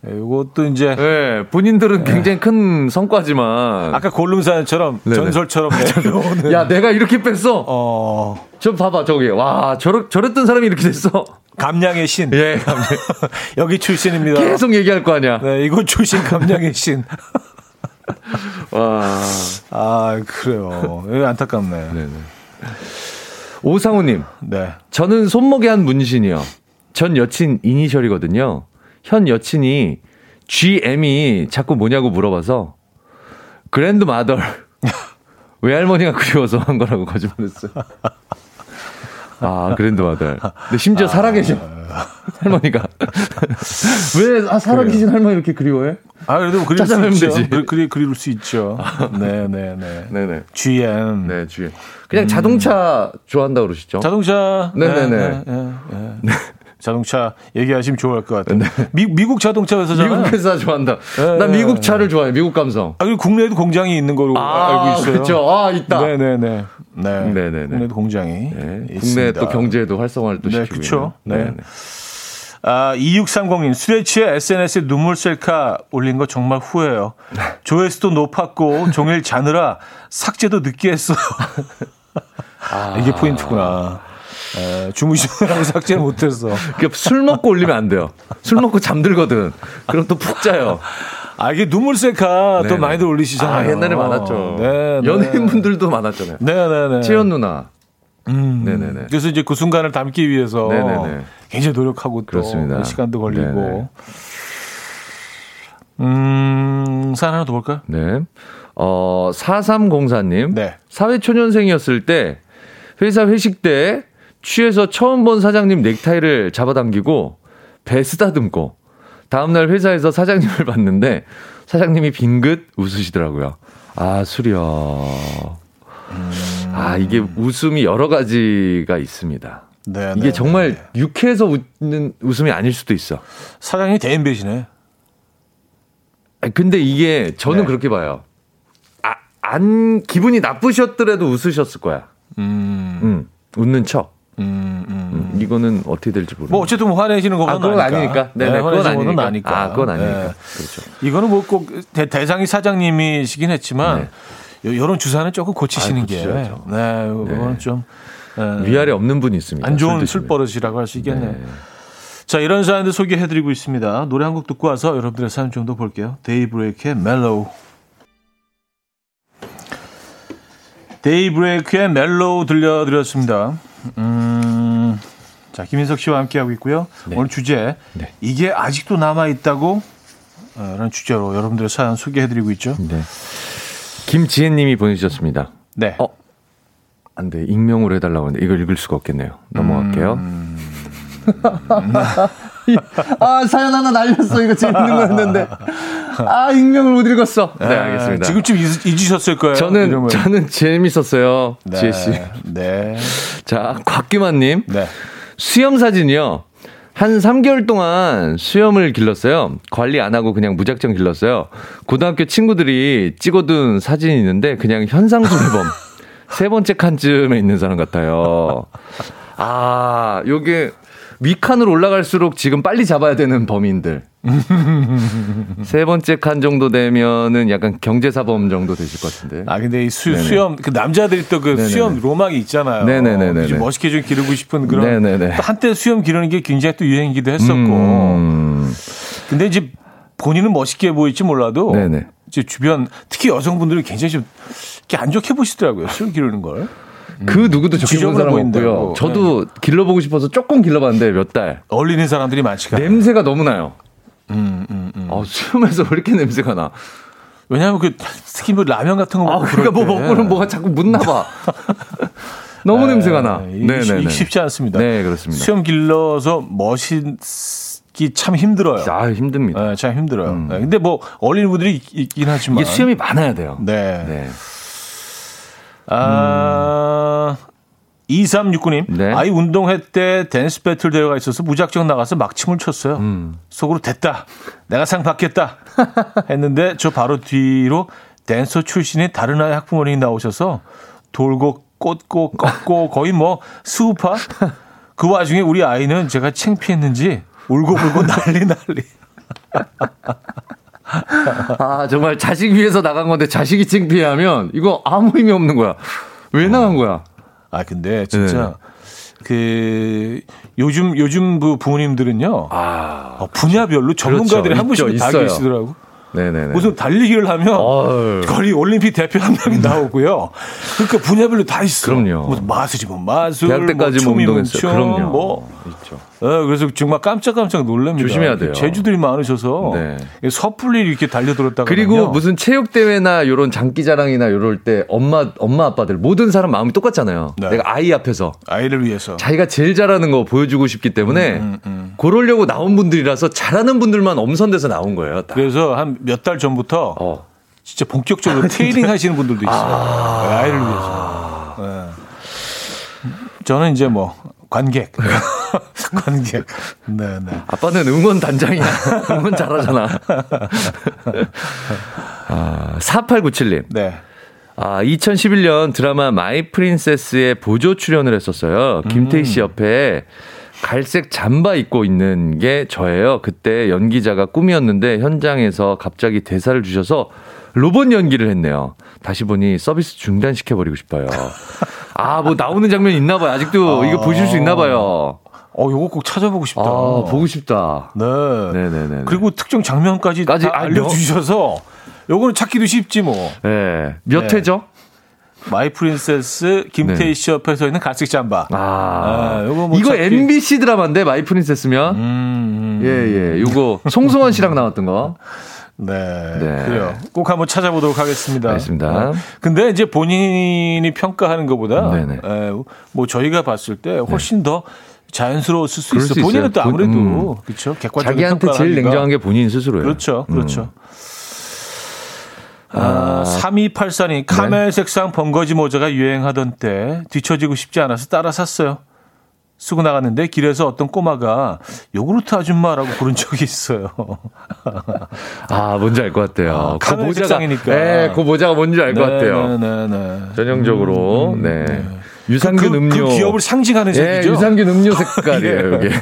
예, 이것도 이제 네, 본인들은 굉장히 큰 성과지만. 아까 골룸 사연처럼 네네. 전설처럼 내려오는 야, 내가 이렇게 뺐어? 어, 저 봐봐, 저기. 와, 저러, 저랬던 사람이 이렇게 됐어. 감량의 신. 예, 여기 출신입니다. 계속 얘기할 거 아니야. 네, 이곳 출신 감량의 신. 와. 아, 그래요. 예, 안타깝네. 네네. 오상우님, 네. 저는 손목에 한 문신이요. 전 여친 이니셜이거든요. 현 여친이 GM이 자꾸 뭐냐고 물어봐서 그랜드 마더 외할머니가 그리워서 한 거라고 거짓말했어요. 아 그랜드 마더. 근데 심지어 살아계셔 할머니가 왜 아, 살아계신 할머니 이렇게 그리워해? 아, 그래도 그릴 수 있죠. 되지. 그, 그리, 그릴 수 있죠. 네, 네, 네. 네네. GM. 네 GM. 그냥 자동차 좋아한다 고 그러시죠? 자동차. 네네네. 네, 네, 네. 자동차 얘기하시면 좋을 것 같아요. 미, 미국 자동차 회사잖아요. 미국 회사 좋아한다. 네, 나 네, 미국 차를 좋아해. 미국 감성. 아, 그리고 국내에도 공장이 있는 걸로 알고 있어요. 그렇죠. 아 있다. 네 네 네. 네. 네네네. 국내도 공장이. 네, 국내 있습니다. 또 경제도 활성화를 또 네, 시키고. 그쵸. 있는. 네. 네네. 아, 2630님, 술에 취해 SNS에 눈물 셀카 올린 거 정말 후회해요. 조회수도 높았고, 종일 자느라 삭제도 늦게 했어요. 이게 포인트구나. 에, 주무시느라고 삭제를 못했어. 그술 먹고 올리면 안 돼요. 술 먹고 잠들거든. 그럼 또 푹 자요. 아, 이게 눈물 셀카 또. 많이들 올리시잖아요. 아, 옛날에 많았죠. 네, 네. 연예인분들도 많았잖아요. 네네네. 채연 누나. 음. 네네네. 그래서 이제 그 순간을 담기 위해서 네네네. 굉장히 노력하고 또 그렇습니다. 시간도 걸리고. 네네. 음, 사연 하나 더 볼까요? 네. 어, 4304님. 네. 사회초년생이었을 때 회사 회식 때 취해서 처음 본 사장님 넥타이를 잡아당기고 배 쓰다듬고 다음날 회사에서 사장님을 봤는데 사장님이 빙긋 웃으시더라고요. 아, 술이요. 아, 이게 웃음이 여러 가지가 있습니다. 네, 이게 네, 정말 네. 유쾌해서 웃는 웃음이 아닐 수도 있어. 사장님이 대인배시네. 아니, 근데 이게 저는 네. 그렇게 봐요. 아, 안 기분이 나쁘셨더라도 웃으셨을 거야. 음, 음, 웃는 척. 음, 음. 음, 이거는 어떻게 될지 모르겠어요. 뭐 어쨌든 뭐 화내시는 거는 아, 그건. 아니니까. 네, 네, 그건 아니니까. 아니까. 아, 그건 아니니까. 네. 그렇죠. 이거는 뭐 꼭 대상이 사장님이시긴 했지만 요- 요런 주사는 조금 고치시는 아, 게. 네, 이거는 네. 좀 네, 위아래 없는 분이 있습니다. 안 좋은 술 드시면. 술버릇이라고 할 수 있겠네요. 네. 자, 이런 사연들 소개해드리고 있습니다. 노래 한 곡 듣고 와서 여러분들의 사연 좀 더 볼게요. 데이브레이크의 멜로우. 데이브레이크의 멜로우 들려드렸습니다. 음, 자, 김인석 씨와 함께하고 있고요. 오늘 주제, 네. 이게 아직도 남아있다고? 어, 라는 주제로 여러분들의 사연 소개해드리고 있죠. 네. 김지혜 님이 보내주셨습니다. 네. 어, 안 돼. 익명으로 해달라고 하는데 이걸 읽을 수가 없겠네요. 넘어갈게요. 음. 아, 사연 하나 날렸어. 이거 재밌는 거였는데. 아, 익명을 못 읽었어. 네, 알겠습니다. 지금쯤 잊, 잊으셨을 거예요. 저는, 이름을. 저는 재밌었어요. 네. 지혜 씨. 네. 자, 곽규만 님. 네. 수염 사진이요. 한 3개월 동안 수염을 길렀어요. 관리 안 하고 그냥 무작정 길렀어요. 고등학교 친구들이 찍어둔 사진이 있는데 그냥 현상수배범. 세 번째 칸쯤에 있는 사람 같아요. 아, 요게 위칸으로 올라갈수록 지금 빨리 잡아야 되는 범인들. 세 번째 칸 정도 되면은 약간 경제사범 정도 되실 것 같은데. 아 근데 이 수. 수염 그 남자들이 또그 네네네. 수염 로망이 있잖아요. 네네네네네. 좀 멋있게 좀 기르고 싶은 그런 네네네. 또 한때 수염 기르는 게 굉장히 또 유행이기도 했었고. 음, 근데 이제 본인은 멋있게 보일지 몰라도 네네. 이제 주변 특히 여성분들이 굉장히 좀 이렇게 안 좋게 보시더라고요. 수염 기르는 걸. 그 누구도 좋게 본 지저분해 사람. 없고요. 저도 길러보고 싶어서 조금 길러봤는데 몇 달. 어울리는 사람들이 많지가. 않아요. 냄새가 너무 나요. 음, 음, 음. 어, 수염에서 왜 이렇게 냄새가 나? 왜냐하면 그 특히 뭐 라면 같은 거 아, 먹고 그러니까 뭐 먹고는 뭐가 자꾸 묻나 봐. 너무 냄새가 나. 네, 쉽- 이게 쉽지 않습니다. 네, 그렇습니다. 수염 길러서 멋있기 참 힘들어요. 아, 힘듭니다. 네, 참 힘들어요. 네, 근데 뭐 어린 분들이 있- 있긴 하지만 이게 수염이 많아야 돼요. 네. 네. 아 2369님 네. 아이 운동회 때 댄스 배틀 대회가 있어서 무작정 나가서 막침을 쳤어요. 음. 속으로 됐다. 내가 상 받겠다. 했는데 저 바로 뒤로 댄서 출신의 다른 아이 학부모님이 나오셔서 돌고 꽂고 꺾고 거의 뭐 수우파 그 와중에 우리 아이는 제가 창피했는지 울고불고 난리 난리. 아, 정말 자식 위해서 나간 건데 자식이 창피하면 이거 아무 의미 없는 거야. 왜 나간 거야? 아, 근데 진짜 네. 그 요즘 요즘 그 부모님들은요. 아, 어, 분야별로 전문가들이 그렇죠. 한 분씩 다. 계시더라고. 네네네. 무슨 달리기를 하면 어휴. 거리 올림픽 대표 한 명이 나오고요. 그러니까 분야별로 다 있어. 그럼요. 무슨 마술이면 마술, 대학 때까지 뭐뭐 춤이면 운동했어요. 춤, 그럼요. 뭐 있죠. 어, 그래서 정말 깜짝깜짝 놀랍니다. 조심해야 돼요. 제주들이 많으셔서 네. 섣불리 이렇게 달려들었다가 그리고 무슨 체육 대회나 요런 장기자랑이나 요럴 때 엄마 엄마 아빠들 모든 사람 마음이 똑같잖아요. 네. 내가 아이 앞에서 아이를 위해서 자기가 제일 잘하는 거 보여주고 싶기 때문에 음, 그러려고 나온 분들이라서 잘하는 분들만 엄선돼서 나온 거예요. 다. 그래서 한 몇 달 전부터 어. 진짜 본격적으로 트레이닝 하시는 분들도 있어요. 네, 아이를 위해서. 네. 저는 이제 뭐 관객, 관객. 네, 네. 아빠는 응원 단장이야. 응원 잘하잖아. 아, 4897님. 네. 아, 2011년 드라마 마이 프린세스에 보조 출연을 했었어요. 김태희 씨 옆에 갈색 잠바 입고 있는 게 저예요. 그때 연기자가 꿈이었는데 현장에서 갑자기 대사를 주셔서 로봇 연기를 했네요. 다시 보니 서비스 중단시켜버리고 싶어요. 아, 뭐 나오는 장면 있나 봐요. 아직도 이거 보실 수 있나 봐요. 어, 요거 꼭 찾아보고 싶다. 아, 보고 싶다. 네. 네네네. 그리고 특정 장면까지 까지 다 아, 알려주셔서 요거는 찾기도 쉽지 뭐. 네. 몇 네. 회죠? 마이 프린세스 김태희 네. 씨 옆에 서 있는 갈색 잠바. 아, 아, 요거 뭐 이거 찾기- MBC 드라마인데 마이 프린세스면 음, 음. 예, 예. 이거 송승헌 씨랑 나왔던 거. 네, 네. 그래요. 꼭 한번 찾아보도록 하겠습니다. 알겠습니다. 네. 근데 이제 본인이 평가하는 것보다 네네. 에, 뭐 저희가 봤을 때 훨씬 더 자연스러웠을 수 있어. 수 본인은. 또 아무래도 본- 음. 그렇죠. 객관적인 자기한테 제일 하니까. 냉정한 게 본인 스스로예요. 그렇죠, 음. 그렇죠. 아, 3284님, 카멜 색상 번거지 모자가 유행하던 때 뒤처지고 싶지 않아서 따라 샀어요. 쓰고 나갔는데 길에서 어떤 꼬마가 요구르트 아줌마라고 부른 적이 있어요. 아, 뭔지 알 것 같아요. 아, 그 카멜 색상이니까. 네, 그 모자가 뭔지 알것 같아요. 네, 네, 네. 전형적으로, 음, 네. 네. 유산균 그, 음료. 그 기업을 상징하는 예, 색이죠. 유산균 음료 색깔이에요, 예. 이게.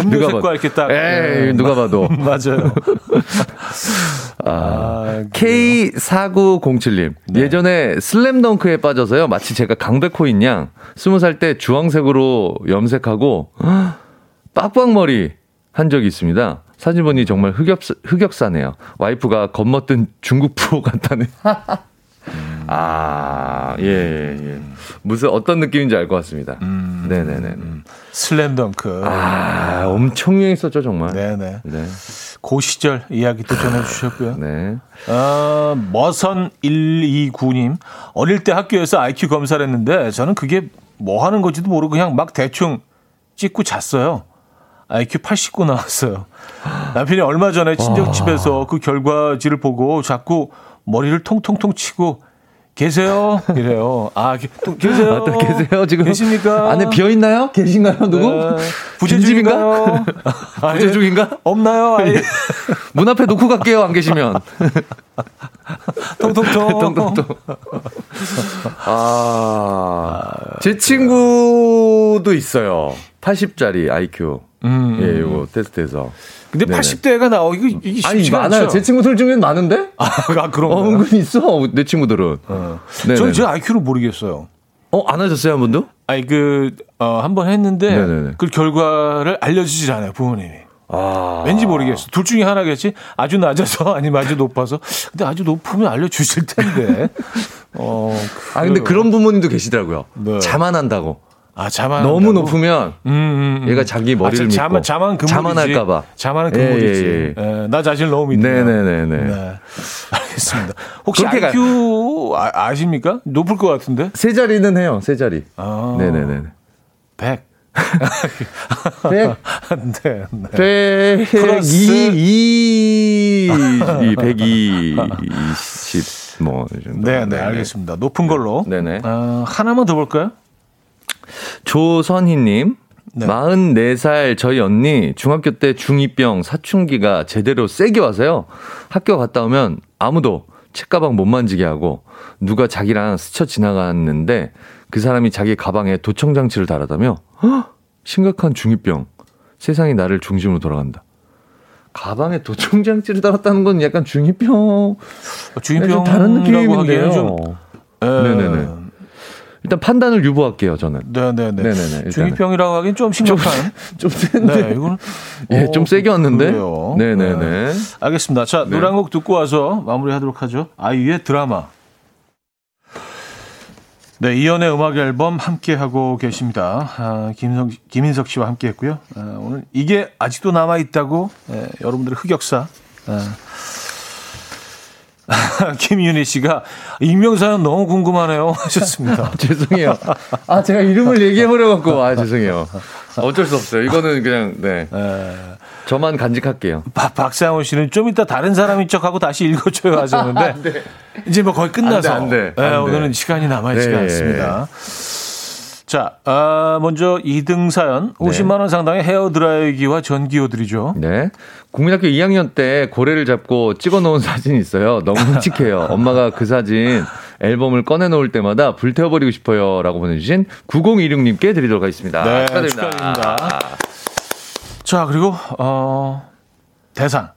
음료 누가 색과 봐도. 이렇게 딱. 에이, 누가 봐도. 맞아요. 아, 아, K4907님. 네. 예전에 슬램덩크에 빠져서요. 마치 제가 강백호인 양, 스무 살때 주황색으로 염색하고, 빡빡머리 한 적이 있습니다. 사진 보니 정말 흑역, 흑역사네요. 와이프가 겁먹던 중국 프로 같다네. 아, 예, 예, 예. 무슨 어떤 느낌인지 알 것 같습니다. 음. 네네네. 슬램덩크. 아, 엄청 유행했었죠, 정말. 네네. 네. 그 시절 이야기 또 전해주셨고요. 네. 어, 머선129님. 어릴 때 학교에서 IQ 검사를 했는데 저는 그게 뭐 하는 건지도 모르고 그냥 막 대충 찍고 잤어요. IQ 89 나왔어요. 남편이 얼마 전에 친정 집에서 그 결과지를 보고 자꾸 머리를 통통통 치고 계세요? 이래요. 아, 게- 또 계세요? 아, 또 계세요? 지금 계십니까? 안에 비어 있나요? 계신가요? 누구? 네. 부재 빈집인가? 중인가요? 부재 중인가? 없나요? 아예. 문 앞에 놓고 갈게요. 안 계시면. 통통통. 통통통. 아, 제 친구도 있어요. 80짜리 IQ. 음, 예, 요거 테스트해서. 근데 네네. 80대가 나오고 이게, 이게 아니, 많아요. 않죠. 제 친구들 중에는 많은데? 아, 아 그런 어, 거. 은근히 있어. 내 친구들은. 어. 저는 제 IQ를 모르겠어요. 어, 안 하셨어요, 한 번도? 아니 그 어, 한 번 했는데 네네네. 그 결과를 알려주질 않아요 부모님이. 아. 왠지 모르겠어. 둘 중에 하나겠지. 아주 낮아서 아니면 아주 높아서. 근데 아주 높으면 알려주실 텐데. 어. 아, 근데. 그런 부모님도 계시더라고요. 네. 자만한다고. 아 자만 너무? 높으면 음, 음, 음. 얘가 자기 머리를 아, 자, 자만 믿고 자만 금물이지. 자만할까봐. 자만은 예, 금물이지. 예, 예, 나 자신을 너무 믿는. 네네네네. 네. 알겠습니다. 혹시 IQ 아, 아십니까? 높을 것 같은데. 세 자리는 해요, 세 자리. 아. 네네네. 100. 100, 네, 네. 100, 플러스. 2, 2, 120, 뭐. 이 정도. 네, 네, 알겠습니다. 높은 걸로. 네네. 어, 하나만 더 볼까요? 조선희님. 네. 44살 저희 언니 중학교 때 중2병 사춘기가 제대로 세게 와서요. 학교 갔다 오면 아무도 책가방 못 만지게 하고 누가 자기랑 스쳐 지나갔는데 그 사람이 자기 가방에 도청장치를 달았다며 헉! 심각한 중2병. 세상이 나를 중심으로 돌아간다. 가방에 도청장치를 달았다는 건 약간 중2병. 중이병 다른 느낌인데요. 좀 예. 네네네. 일단 판단을 유보할게요, 저는. 네네네. 네네네. 중이병이라고 하긴 좀 심각한. 좀 센데. 네, 이거는 예, 어, 좀 세게 왔는데. 그래요. 네네네. 알겠습니다. 자, 네. 노래 한 곡 듣고 와서 마무리 하도록 하죠. 아이유의 드라마. 네, 이연의 음악 앨범 함께 하고 계십니다. 아, 김석, 김인석 씨와 함께 했고요. 아, 오늘 이게 아직도 남아 있다고 예, 여러분들의 흑역사. 아. 김윤희 씨가 익명사연 너무 궁금하네요 하셨습니다. 죄송해요. 아, 제가 이름을 얘기해버려갖고, 아, 죄송해요. 어쩔 수 없어요. 이거는 그냥, 네. 예. 저만 간직할게요. 박, 박상호 씨는 좀 이따 다른 사람인 척하고 다시 읽어줘요 하셨는데 이제 뭐 거의 끝나서 안 돼, 안 돼. 네, 안 돼. 오늘은 시간이 남아있지가 네. 않습니다. 자, 아, 먼저 2등 사연 50만 원 상당의 헤어 드라이기와 전기요들이죠. 네. 국민학교 2학년 때 고래를 잡고 찍어 놓은 사진이 있어요. 너무 끔찍해요. 엄마가 그 사진 앨범을 꺼내 놓을 때마다 불태워 버리고 싶어요. 라고 보내 주신 9026님께 드리도록 하겠습니다. 네, 축하드립니다. 축하드립니다. 자, 그리고 어, 대상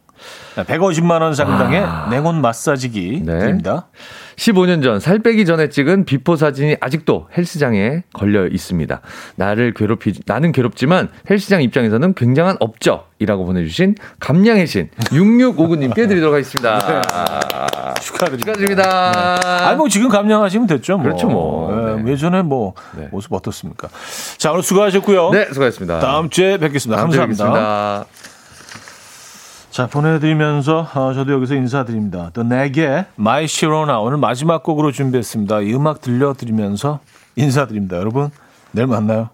150만 원 상당의 냉온 마사지기 네. 드립니다. 15년 전 살 빼기 전에 찍은 비포 사진이 아직도 헬스장에 걸려 있습니다. 나를 괴롭히 나는 괴롭지만 헬스장 입장에서는 굉장한 업적이라고 보내주신 감량의 신 6659님께 드리도록 하겠습니다. 축하드립니다. 축하드립니다. 아니 뭐 지금 감량하시면 됐죠. 뭐. 그렇죠, 뭐. 예, 네. 예전에 뭐 네. 모습 어떻습니까? 자 오늘 수고하셨고요. 네, 수고하셨습니다. 다음 주에 뵙겠습니다. 다음 주에 감사합니다. 뵙겠습니다. 자 보내드리면서 어, 저도 여기서 인사드립니다. The Knack의 My Sharona 오늘 마지막 곡으로 준비했습니다. 이 음악 들려드리면서 인사드립니다. 여러분 내일 만나요.